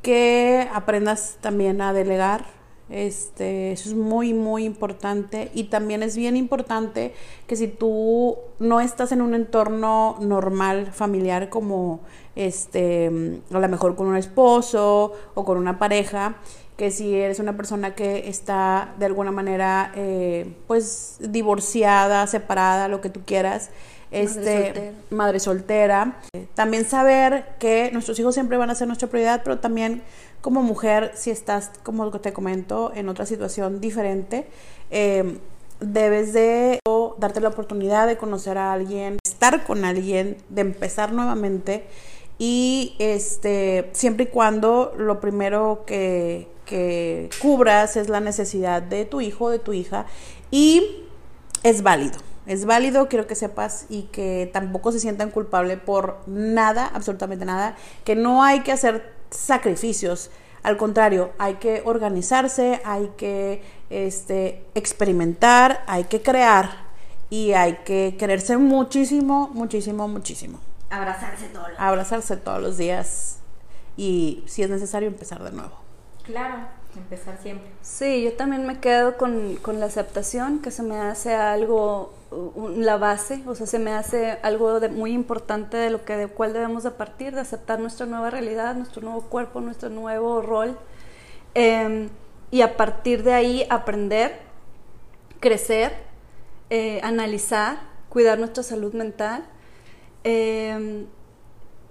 que aprendas también a delegar. Este, eso es muy, muy importante. Y también es bien importante que si tú no estás en un entorno normal, familiar, como este, a lo mejor con un esposo o con una pareja, que si eres una persona que está de alguna manera, eh, pues, divorciada, separada, lo que tú quieras, este, madre soltera. También saber que nuestros hijos siempre van a ser nuestra prioridad, pero también como mujer, si estás, como te comento, en otra situación diferente, em, debes de darte la oportunidad de conocer a alguien, estar con alguien, de empezar nuevamente y este siempre y cuando lo primero que, que cubras es la necesidad de tu hijo, de tu hija y es válido es válido, quiero que sepas y que tampoco se sientan culpables por nada, absolutamente nada, que no hay que hacer sacrificios, al contrario, hay que organizarse, hay que este, experimentar, hay que crear y hay que quererse muchísimo, muchísimo, muchísimo. Abrazarse todos los días. Abrazarse todos los días y si es necesario empezar de nuevo. Claro empezar siempre. Sí, yo también me quedo con, con, la aceptación, que se me hace algo, la base, o sea, se me hace algo de, muy importante de lo que de cuál debemos de partir, de aceptar nuestra nueva realidad, nuestro nuevo cuerpo, nuestro nuevo rol, em, y a partir de ahí aprender, crecer, eh, analizar, cuidar nuestra salud mental. Em,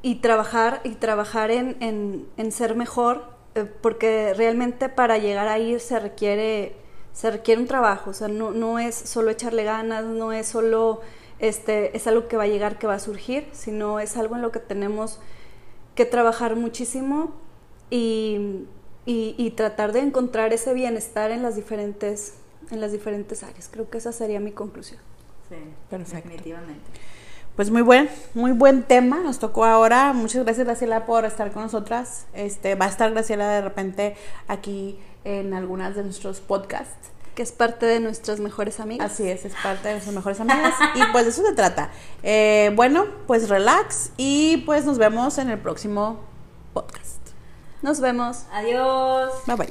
y trabajar y trabajar en, en, en ser mejor eh, porque realmente para llegar ahí se requiere, se requiere un trabajo, o sea, no, no es solo echarle ganas, no es solo, este, es algo que va a llegar, que va a surgir, sino es algo en lo que tenemos que trabajar muchísimo y, y, tratar de encontrar ese bienestar en las diferentes, en las diferentes áreas. Creo que esa sería mi conclusión. Sí, Perfecto. definitivamente. Pues muy buen, muy buen tema, nos tocó ahora. Muchas gracias Graciela por estar con nosotras. Este, va a estar Graciela de repente aquí en algunas de nuestros podcasts. Que es parte de nuestras mejores amigas. Así es, es parte de nuestras mejores amigas. y pues de eso se trata. Eh, bueno, pues relax y pues nos vemos en el próximo podcast. Nos vemos. Adiós. Bye bye.